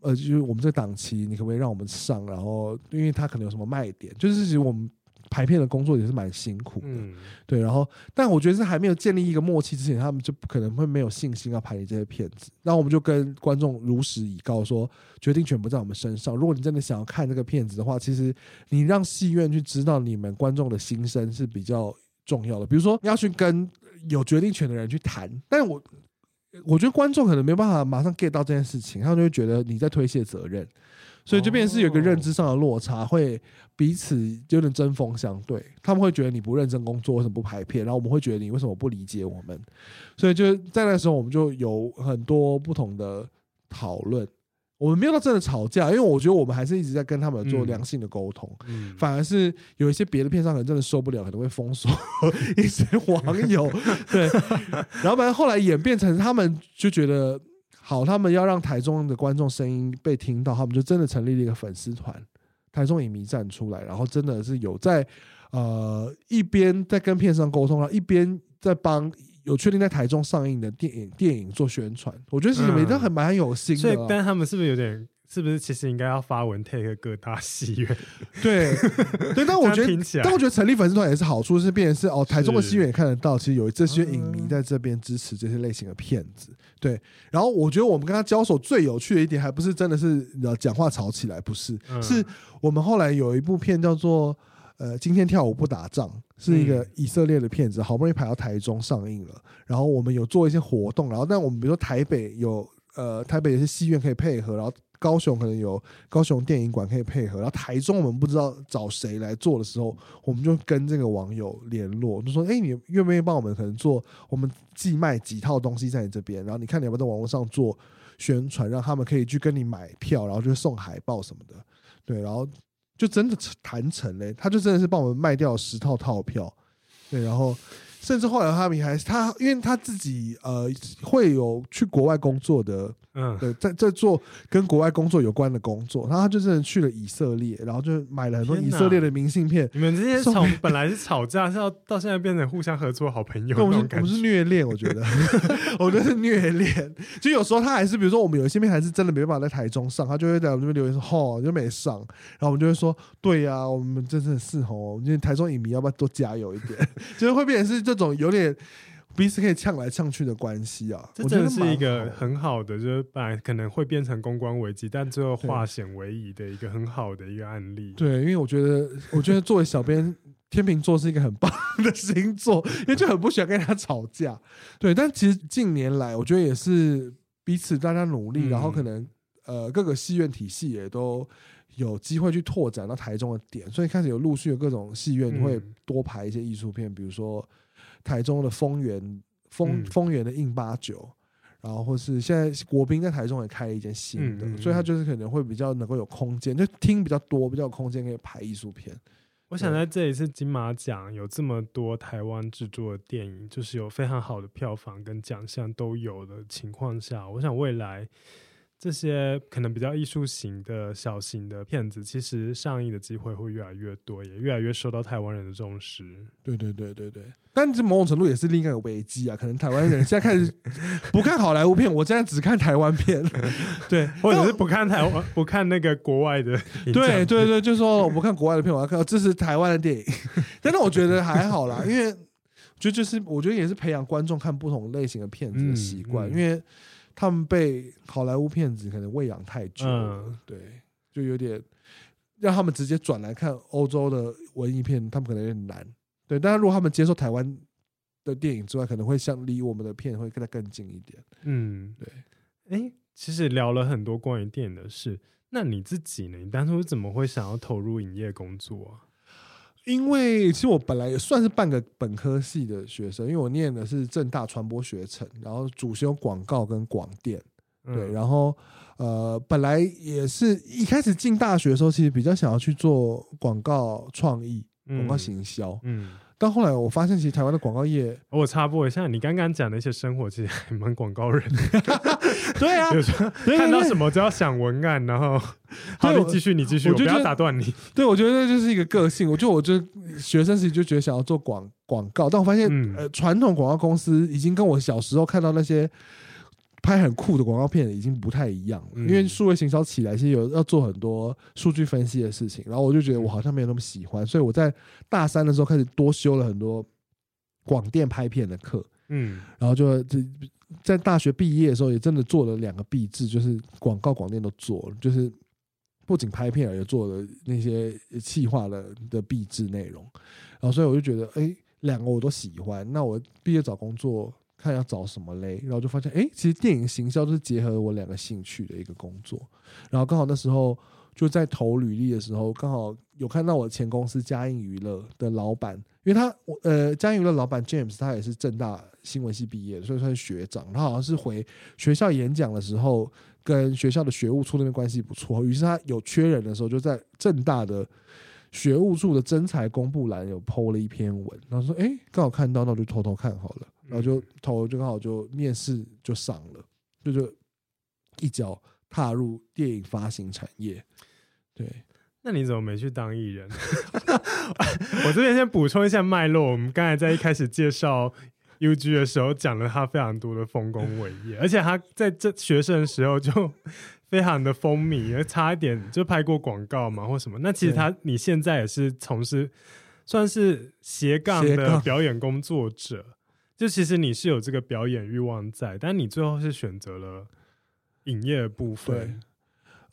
呃，就是我们这档期你可不可以让我们上？然后因为他可能有什么卖点，就是其实我们。排片的工作也是蛮辛苦的，嗯、对。然后，但我觉得是还没有建立一个默契之前，他们就不可能会没有信心要排你这些片子。那我们就跟观众如实以告说，决定权不在我们身上。如果你真的想要看这个片子的话，其实你让戏院去知道你们观众的心声是比较重要的。比如说，你要去跟有决定权的人去谈，但我我觉得观众可能没有办法马上 get 到这件事情，他们就会觉得你在推卸责任。所以就变成是有一个认知上的落差，会彼此有点针锋相对。他们会觉得你不认真工作，为什么不拍片？然后我们会觉得你为什么不理解我们？所以就在那时候，我们就有很多不同的讨论。我们没有到真的吵架，因为我觉得我们还是一直在跟他们做良性的沟通。嗯，反而是有一些别的片商可能真的受不了，可能会封锁 一些网友。对，然后反正后来演变成他们就觉得。好，他们要让台中的观众声音被听到，他们就真的成立了一个粉丝团，台中影迷站出来，然后真的是有在呃一边在跟片商沟通，然后一边在帮有确定在台中上映的电影电影做宣传。我觉得其实每都很蛮有心的。所以，但他们是不是有点？是不是其实应该要发文 take 各大戏院？对对，但我觉得，但我觉得成立粉丝团也是好处，是变成是哦，台中的戏院也看得到，其实有这些影迷在这边支持这些类型的片子。对，然后我觉得我们跟他交手最有趣的一点，还不是真的是讲话吵起来，不是，嗯、是我们后来有一部片叫做呃，今天跳舞不打仗，是一个以色列的片子，好不容易排到台中上映了，然后我们有做一些活动，然后但我们比如说台北有呃，台北有些戏院可以配合，然后。高雄可能有高雄电影馆可以配合，然后台中我们不知道找谁来做的时候，我们就跟这个网友联络，就说：“哎，你愿不愿意帮我们可能做？我们寄卖几套东西在你这边，然后你看你要不要在网络上做宣传，让他们可以去跟你买票，然后就送海报什么的。”对，然后就真的谈成嘞，他就真的是帮我们卖掉十套套票。对，然后甚至后来他们还他，因为他自己呃会有去国外工作的。嗯，对，在在做跟国外工作有关的工作，然后他就真的去了以色列，然后就买了很多以色列的明信片。你们这些从本来是吵架，是要到现在变成互相合作好朋友。我们是，我们是虐恋，我觉得，我觉得是虐恋。就有时候他还是，比如说我们有一些片还是真的没办法在台中上，他就会在我们这边留言说：“吼，就没上。”然后我们就会说：“对呀、啊，我们真的是吼，因为台中影迷要不要多加油一点？” 就是会变成是这种有点。彼此可以呛来呛去的关系啊，这真的是一个很好的，就是本来可能会变成公关危机，但最后化险为夷的一个很好的一个案例。对，因为我觉得，我觉得作为小编，天秤座是一个很棒的星座，因为就很不喜欢跟人家吵架。对，但其实近年来，我觉得也是彼此大家努力，嗯、然后可能呃各个戏院体系也都有机会去拓展到台中的点，所以开始有陆续有各种戏院会多排一些艺术片，嗯、比如说。台中的丰原，丰丰原的印八九，然后或是现在国宾在台中也开了一间新的，嗯嗯嗯，所以它就是可能会比较能够有空间，就厅比较多，比较有空间可以拍艺术片。我想在这一次金马奖有这么多台湾制作的电影，就是有非常好的票房跟奖项都有的情况下，我想未来。这些可能比较艺术型的小型的片子，其实上映的机会会越来越多，也越来越受到台湾人的重视。对对对对对，但这某种程度也是另一个危机啊！可能台湾人现在开始 不看好莱坞片，我现在只看台湾片，对，或者是不看台湾，不看那个国外的。对对对，就是说我不看国外的片，我要看这是台湾的电影。但是我觉得还好啦，因为就就是我觉得也是培养观众看不同类型的片子的习惯，嗯嗯、因为。他们被好莱坞片子可能喂养太久，嗯，对，就有点让他们直接转来看欧洲的文艺片，他们可能有点难，对。但是如果他们接受台湾的电影之外，可能会像离我们的片会更更近一点，嗯，对。哎，其实聊了很多关于电影的事，那你自己呢？你当初怎么会想要投入影业工作啊？因为其实我本来也算是半个本科系的学生，因为我念的是正大传播学程，然后主修广告跟广电，对，嗯、然后呃，本来也是一开始进大学的时候，其实比较想要去做广告创意、广告行销，嗯。嗯但后来我发现，其实台湾的广告业，我插播一下，你刚刚讲的一些生活，其实还蛮广告人的。对啊，看到什么就要想文案，然后好，你继续，你继续，我不要打断你。对，我觉得这就是一个个性。我就我就学生时期就觉得想要做广广告，但我发现，呃，传统广告公司已经跟我小时候看到那些。拍很酷的广告片已经不太一样了，因为数位行销起来，其实有要做很多数据分析的事情，然后我就觉得我好像没有那么喜欢，所以我在大三的时候开始多修了很多广电拍片的课，嗯，然后就这在大学毕业的时候也真的做了两个毕制，就是广告广电都做了，就是不仅拍片，也做了那些企划的的毕制内容，然后所以我就觉得，哎，两个我都喜欢，那我毕业找工作。看要找什么嘞，然后就发现，哎，其实电影行销都是结合我两个兴趣的一个工作。然后刚好那时候就在投履历的时候，刚好有看到我前公司嘉映娱乐的老板，因为他，呃，嘉映娱乐老板 James 他也是政大新闻系毕业，所以算是学长。他好像是回学校演讲的时候，跟学校的学务处那边关系不错，于是他有缺人的时候，就在政大的学务处的征才公布栏有 PO 了一篇文，然后说，哎，刚好看到，那我就偷偷看好了。然后就投，就刚好就面试就上了，就就一脚踏入电影发行产业。对，那你怎么没去当艺人？我这边先补充一下脉络。我们刚才在一开始介绍 UG 的时候，讲了他非常多的丰功伟业，而且他在这学生的时候就 非常的风靡，差一点就拍过广告嘛，或什么。那其实他你现在也是从事算是斜杠的表演工作者。就其实你是有这个表演欲望在，但你最后是选择了影业部分。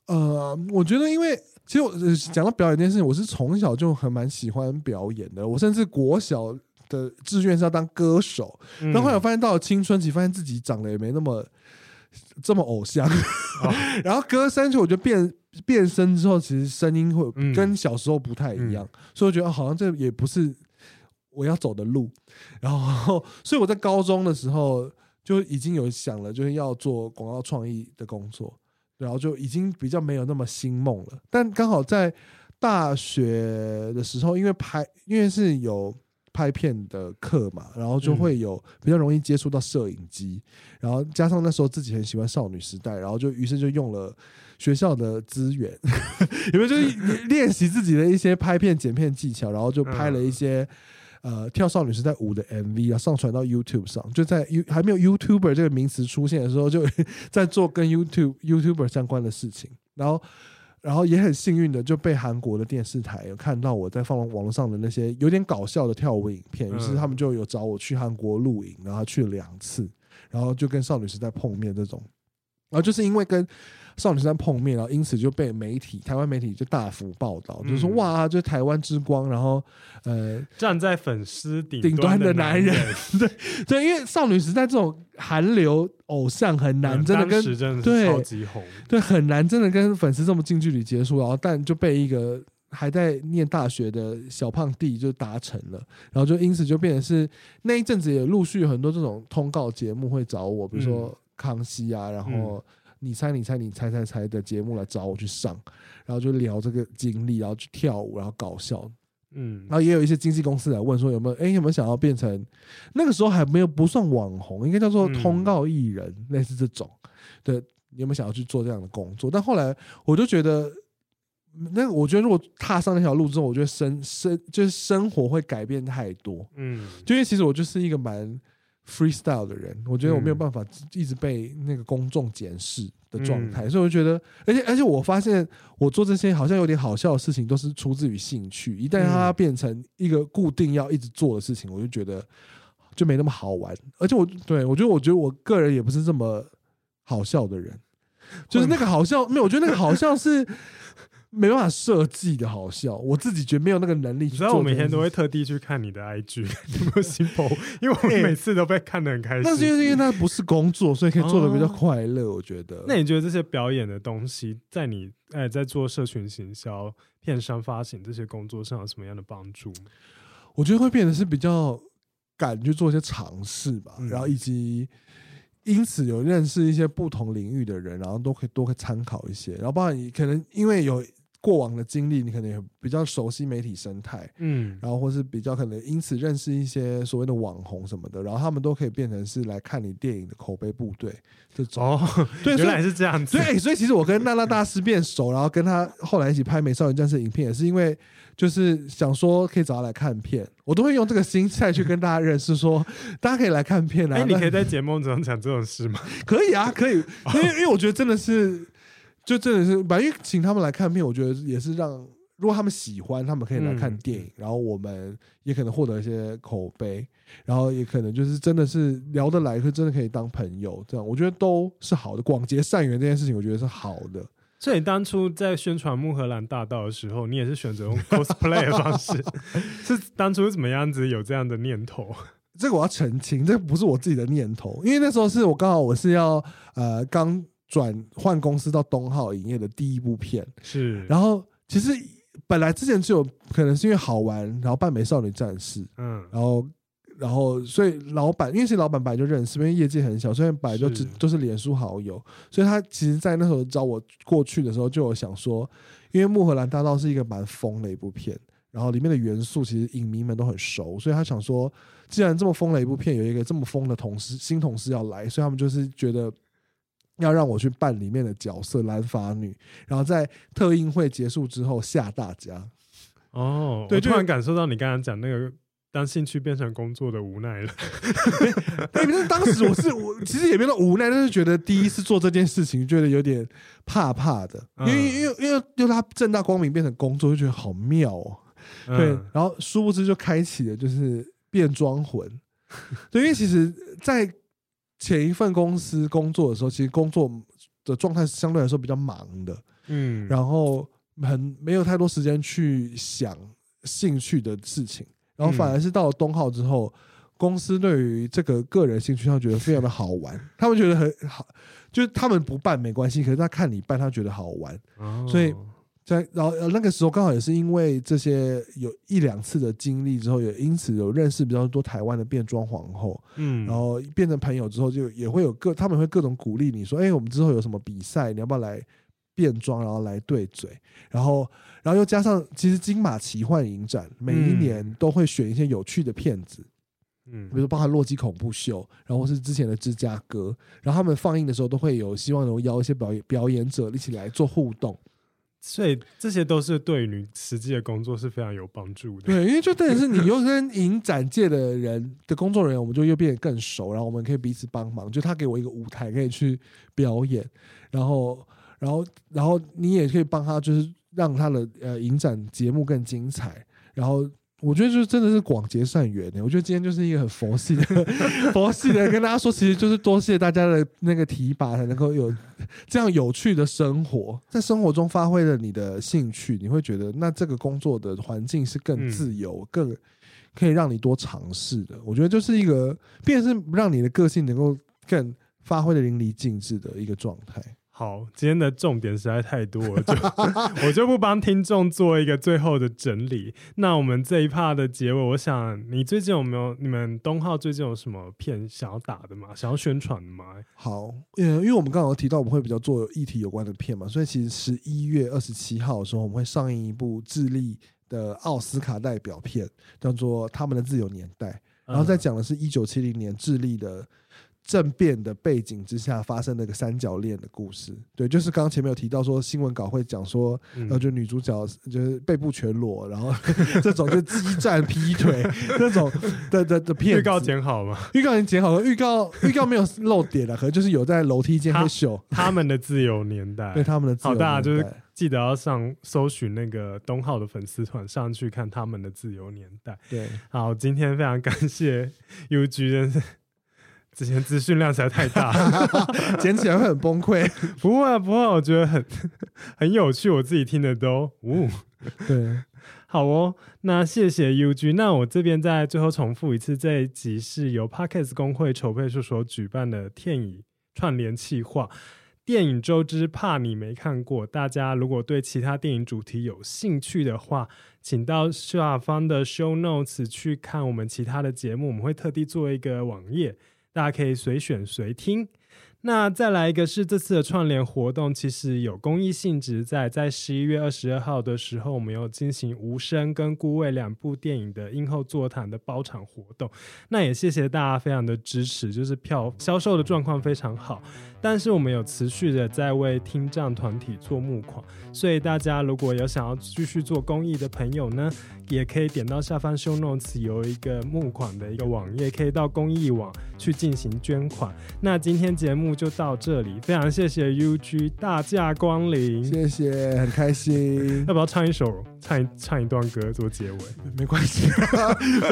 呃，我觉得因为其实我讲到表演这件事情，我是从小就很蛮喜欢表演的，我甚至国小的志愿是要当歌手，然后后来我发现到了青春期，发现自己长得也没那么这么偶像，哦、然后歌声就我觉得变变声之后，其实声音会跟小时候不太一样，嗯、所以我觉得好像这也不是我要走的路。然后，所以我在高中的时候就已经有想了，就是要做广告创意的工作，然后就已经比较没有那么星梦了。但刚好在大学的时候，因为拍，因为是有。拍片的课嘛，然后就会有比较容易接触到摄影机，然后加上那时候自己很喜欢少女时代，然后就于是就用了学校的资源，有没有就是练习自己的一些拍片剪片技巧，然后就拍了一些呃跳少女时代舞的 MV 啊，上传到 YouTube 上，就在 U 还没有 YouTuber 这个名词出现的时候，就 在做跟 YouTube YouTuber 相关的事情，然后。然后也很幸运的就被韩国的电视台有看到我在放网络上的那些有点搞笑的跳舞影片，于是他们就有找我去韩国录影，然后去了两次，然后就跟少女时代碰面这种，然后就是因为跟。少女时代碰面，然后因此就被媒体、台湾媒体就大幅报道，就是说哇，就是台湾之光，然后呃，站在粉丝顶顶端的男人，对对，因为少女时代这种韩流偶像很难真的跟对超级红，对很难真的跟粉丝这么近距离接触，然后但就被一个还在念大学的小胖弟就达成了，然后就因此就变成是那一阵子也陆续有很多这种通告节目会找我，比如说康熙啊，然后。你猜你猜你猜猜猜的节目来找我去上，然后就聊这个经历，然后去跳舞，然后搞笑，嗯，然后也有一些经纪公司来问说有没有，哎，有没有想要变成那个时候还没有不算网红，应该叫做通告艺人，类似这种，的，你有没有想要去做这样的工作？但后来我就觉得，那我觉得如果踏上那条路之后，我觉得生生就是生活会改变太多，嗯，就因为其实我就是一个蛮。Freestyle 的人，我觉得我没有办法一直被那个公众检视的状态，嗯、所以我觉得，而且而且我发现我做这些好像有点好笑的事情，都是出自于兴趣。一旦它变成一个固定要一直做的事情，我就觉得就没那么好玩。而且我对我觉得，我觉得我个人也不是这么好笑的人，就是那个好笑，没有，我觉得那个好笑是。没办法设计的好笑，我自己觉得没有那个能力。所以我每天都会特地去看你的 IG，有没有新 po？因为我每次都被看得很开心。但是因为那不是工作，所以可以做的比较快乐。我觉得。那你觉得这些表演的东西，在你哎在做社群行销、片商发行这些工作上有什么样的帮助？我觉得会变得是比较敢去做一些尝试吧，然后以及。因此有认识一些不同领域的人，然后都可以多可以参考一些，然后包括你可能因为有过往的经历，你可能也比较熟悉媒体生态，嗯，然后或是比较可能因此认识一些所谓的网红什么的，然后他们都可以变成是来看你电影的口碑部队这种。哦，对，原来是这样子。对，所以其实我跟娜娜大师变熟，然后跟他后来一起拍《美少女战士》影片，也是因为。就是想说可以找他来看片，我都会用这个心态去跟大家认识，说 大家可以来看片啊。哎，你可以在节目中讲这种事吗？可以啊，可以，因为因为我觉得真的是，就真的是，反正请他们来看片，我觉得也是让如果他们喜欢，他们可以来看电影，嗯、然后我们也可能获得一些口碑，然后也可能就是真的是聊得来，可真的可以当朋友，这样我觉得都是好的。广结善缘这件事情，我觉得是好的。所以你当初在宣传穆荷兰大道的时候，你也是选择用 cosplay 的方式，是当初怎么样子有这样的念头？这个我要澄清，这不是我自己的念头，因为那时候是我刚好我是要呃刚转换公司到东浩影业的第一部片，是，然后其实本来之前就有可能是因为好玩，然后扮美少女战士，嗯，然后。然后，所以老板，因为是老板本来就认识，因为业界很小，所以本来就只都是脸书好友，所以他其实，在那时候找我过去的时候，就有想说，因为《穆荷兰大道》是一个蛮疯的一部片，然后里面的元素其实影迷们都很熟，所以他想说，既然这么疯的一部片，有一个这么疯的同事新同事要来，所以他们就是觉得要让我去扮里面的角色蓝发女，然后在特映会结束之后吓大家。哦，对，突然感受到你刚刚讲那个。当兴趣变成工作的无奈了，对，不是当时我是我其实也没有无奈，但是觉得第一次做这件事情，觉得有点怕怕的，因为因为因为就他正大光明变成工作，就觉得好妙哦。对，然后殊不知就开启了就是变装魂，对，因为其实，在前一份公司工作的时候，其实工作的状态相对来说比较忙的，嗯，然后很没有太多时间去想兴趣的事情，然后反而是到了东浩之后，嗯、公司对于这个个人兴趣，他觉得非常的好玩，他们觉得很好，就是他们不办没关系，可是他看你办，他觉得好玩，哦、所以。在然后那个时候刚好也是因为这些有一两次的经历之后，也因此有认识比较多台湾的变装皇后，嗯，然后变成朋友之后，就也会有各他们会各种鼓励你说，哎，我们之后有什么比赛，你要不要来变装，然后来对嘴，然后然后又加上其实金马奇幻影展每一年都会选一些有趣的片子，嗯，比如说包含洛基恐怖秀，然后是之前的芝加哥，然后他们放映的时候都会有希望能够邀一些表演表演者一起来做互动。所以这些都是对你实际的工作是非常有帮助的。对，因为就等于是你又跟影展界的人的工作人员，我们就又变得更熟，然后我们可以彼此帮忙。就他给我一个舞台可以去表演，然后，然后，然后你也可以帮他，就是让他的呃影展节目更精彩，然后。我觉得就真的是广结善缘的。我觉得今天就是一个很佛系的、佛系的跟大家说，其实就是多谢大家的那个提拔，才能够有这样有趣的生活，在生活中发挥了你的兴趣，你会觉得那这个工作的环境是更自由、更可以让你多尝试的。我觉得就是一个，便是让你的个性能够更发挥的淋漓尽致的一个状态。好，今天的重点实在太多了，就 我就不帮听众做一个最后的整理。那我们这一趴的结尾，我想你最近有没有你们东浩最近有什么片想要打的吗？想要宣传的吗？好，嗯，因为我们刚刚提到我们会比较做议题有关的片嘛，所以其实十一月二十七号的时候，我们会上映一部智利的奥斯卡代表片，叫做《他们的自由年代》，然后再讲的是一九七零年智利的。政变的背景之下发生那个三角恋的故事，对，就是刚刚前面有提到说新闻稿会讲说，然后就女主角就是背部全裸，然后 这种就激战劈腿 那种的的的片。预告剪好吗？预告已经剪好了，预告预告没有漏点了，可能就是有在楼梯间会秀他们的自由年代，对他们的自由年代。好，大家就是记得要上搜寻那个东浩的粉丝团上去看他们的自由年代。对，好，今天非常感谢 UG 真是。之前资讯量实在太大，捡起来会很崩溃。不会啊，不会，我觉得很很有趣，我自己听的都，呜，对，好哦。那谢谢 UG。那我这边再最后重复一次，这一集是由 Podcast 公会筹备处所举办的电影串联企划，电影周之怕你没看过。大家如果对其他电影主题有兴趣的话，请到下方的 Show Notes 去看我们其他的节目，我们会特地做一个网页。大家可以随选随听。那再来一个是这次的串联活动，其实有公益性质在。在十一月二十二号的时候，我们有进行《无声》跟《孤味》两部电影的映后座谈的包场活动。那也谢谢大家非常的支持，就是票销售的状况非常好。但是我们有持续的在为听障团体做募款，所以大家如果有想要继续做公益的朋友呢，也可以点到下方 show notes 有一个募款的一个网页，可以到公益网去进行捐款。那今天节目就到这里，非常谢谢 UG 大驾光临，谢谢，很开心。要不要唱一首，唱一唱一段歌做结尾？没关系，不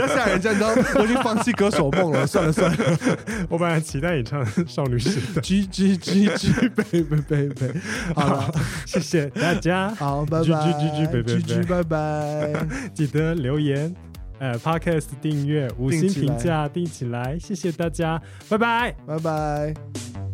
要吓人家，你知道我已经放弃歌手梦了。算了算了，我本来期待你唱少女时代。G G G G baby baby，好了，谢谢大家，好，拜拜。G G G G baby G G 拜拜。记得留言，呃，Podcast 订阅，五星评价定起来，谢谢大家，拜拜，拜拜。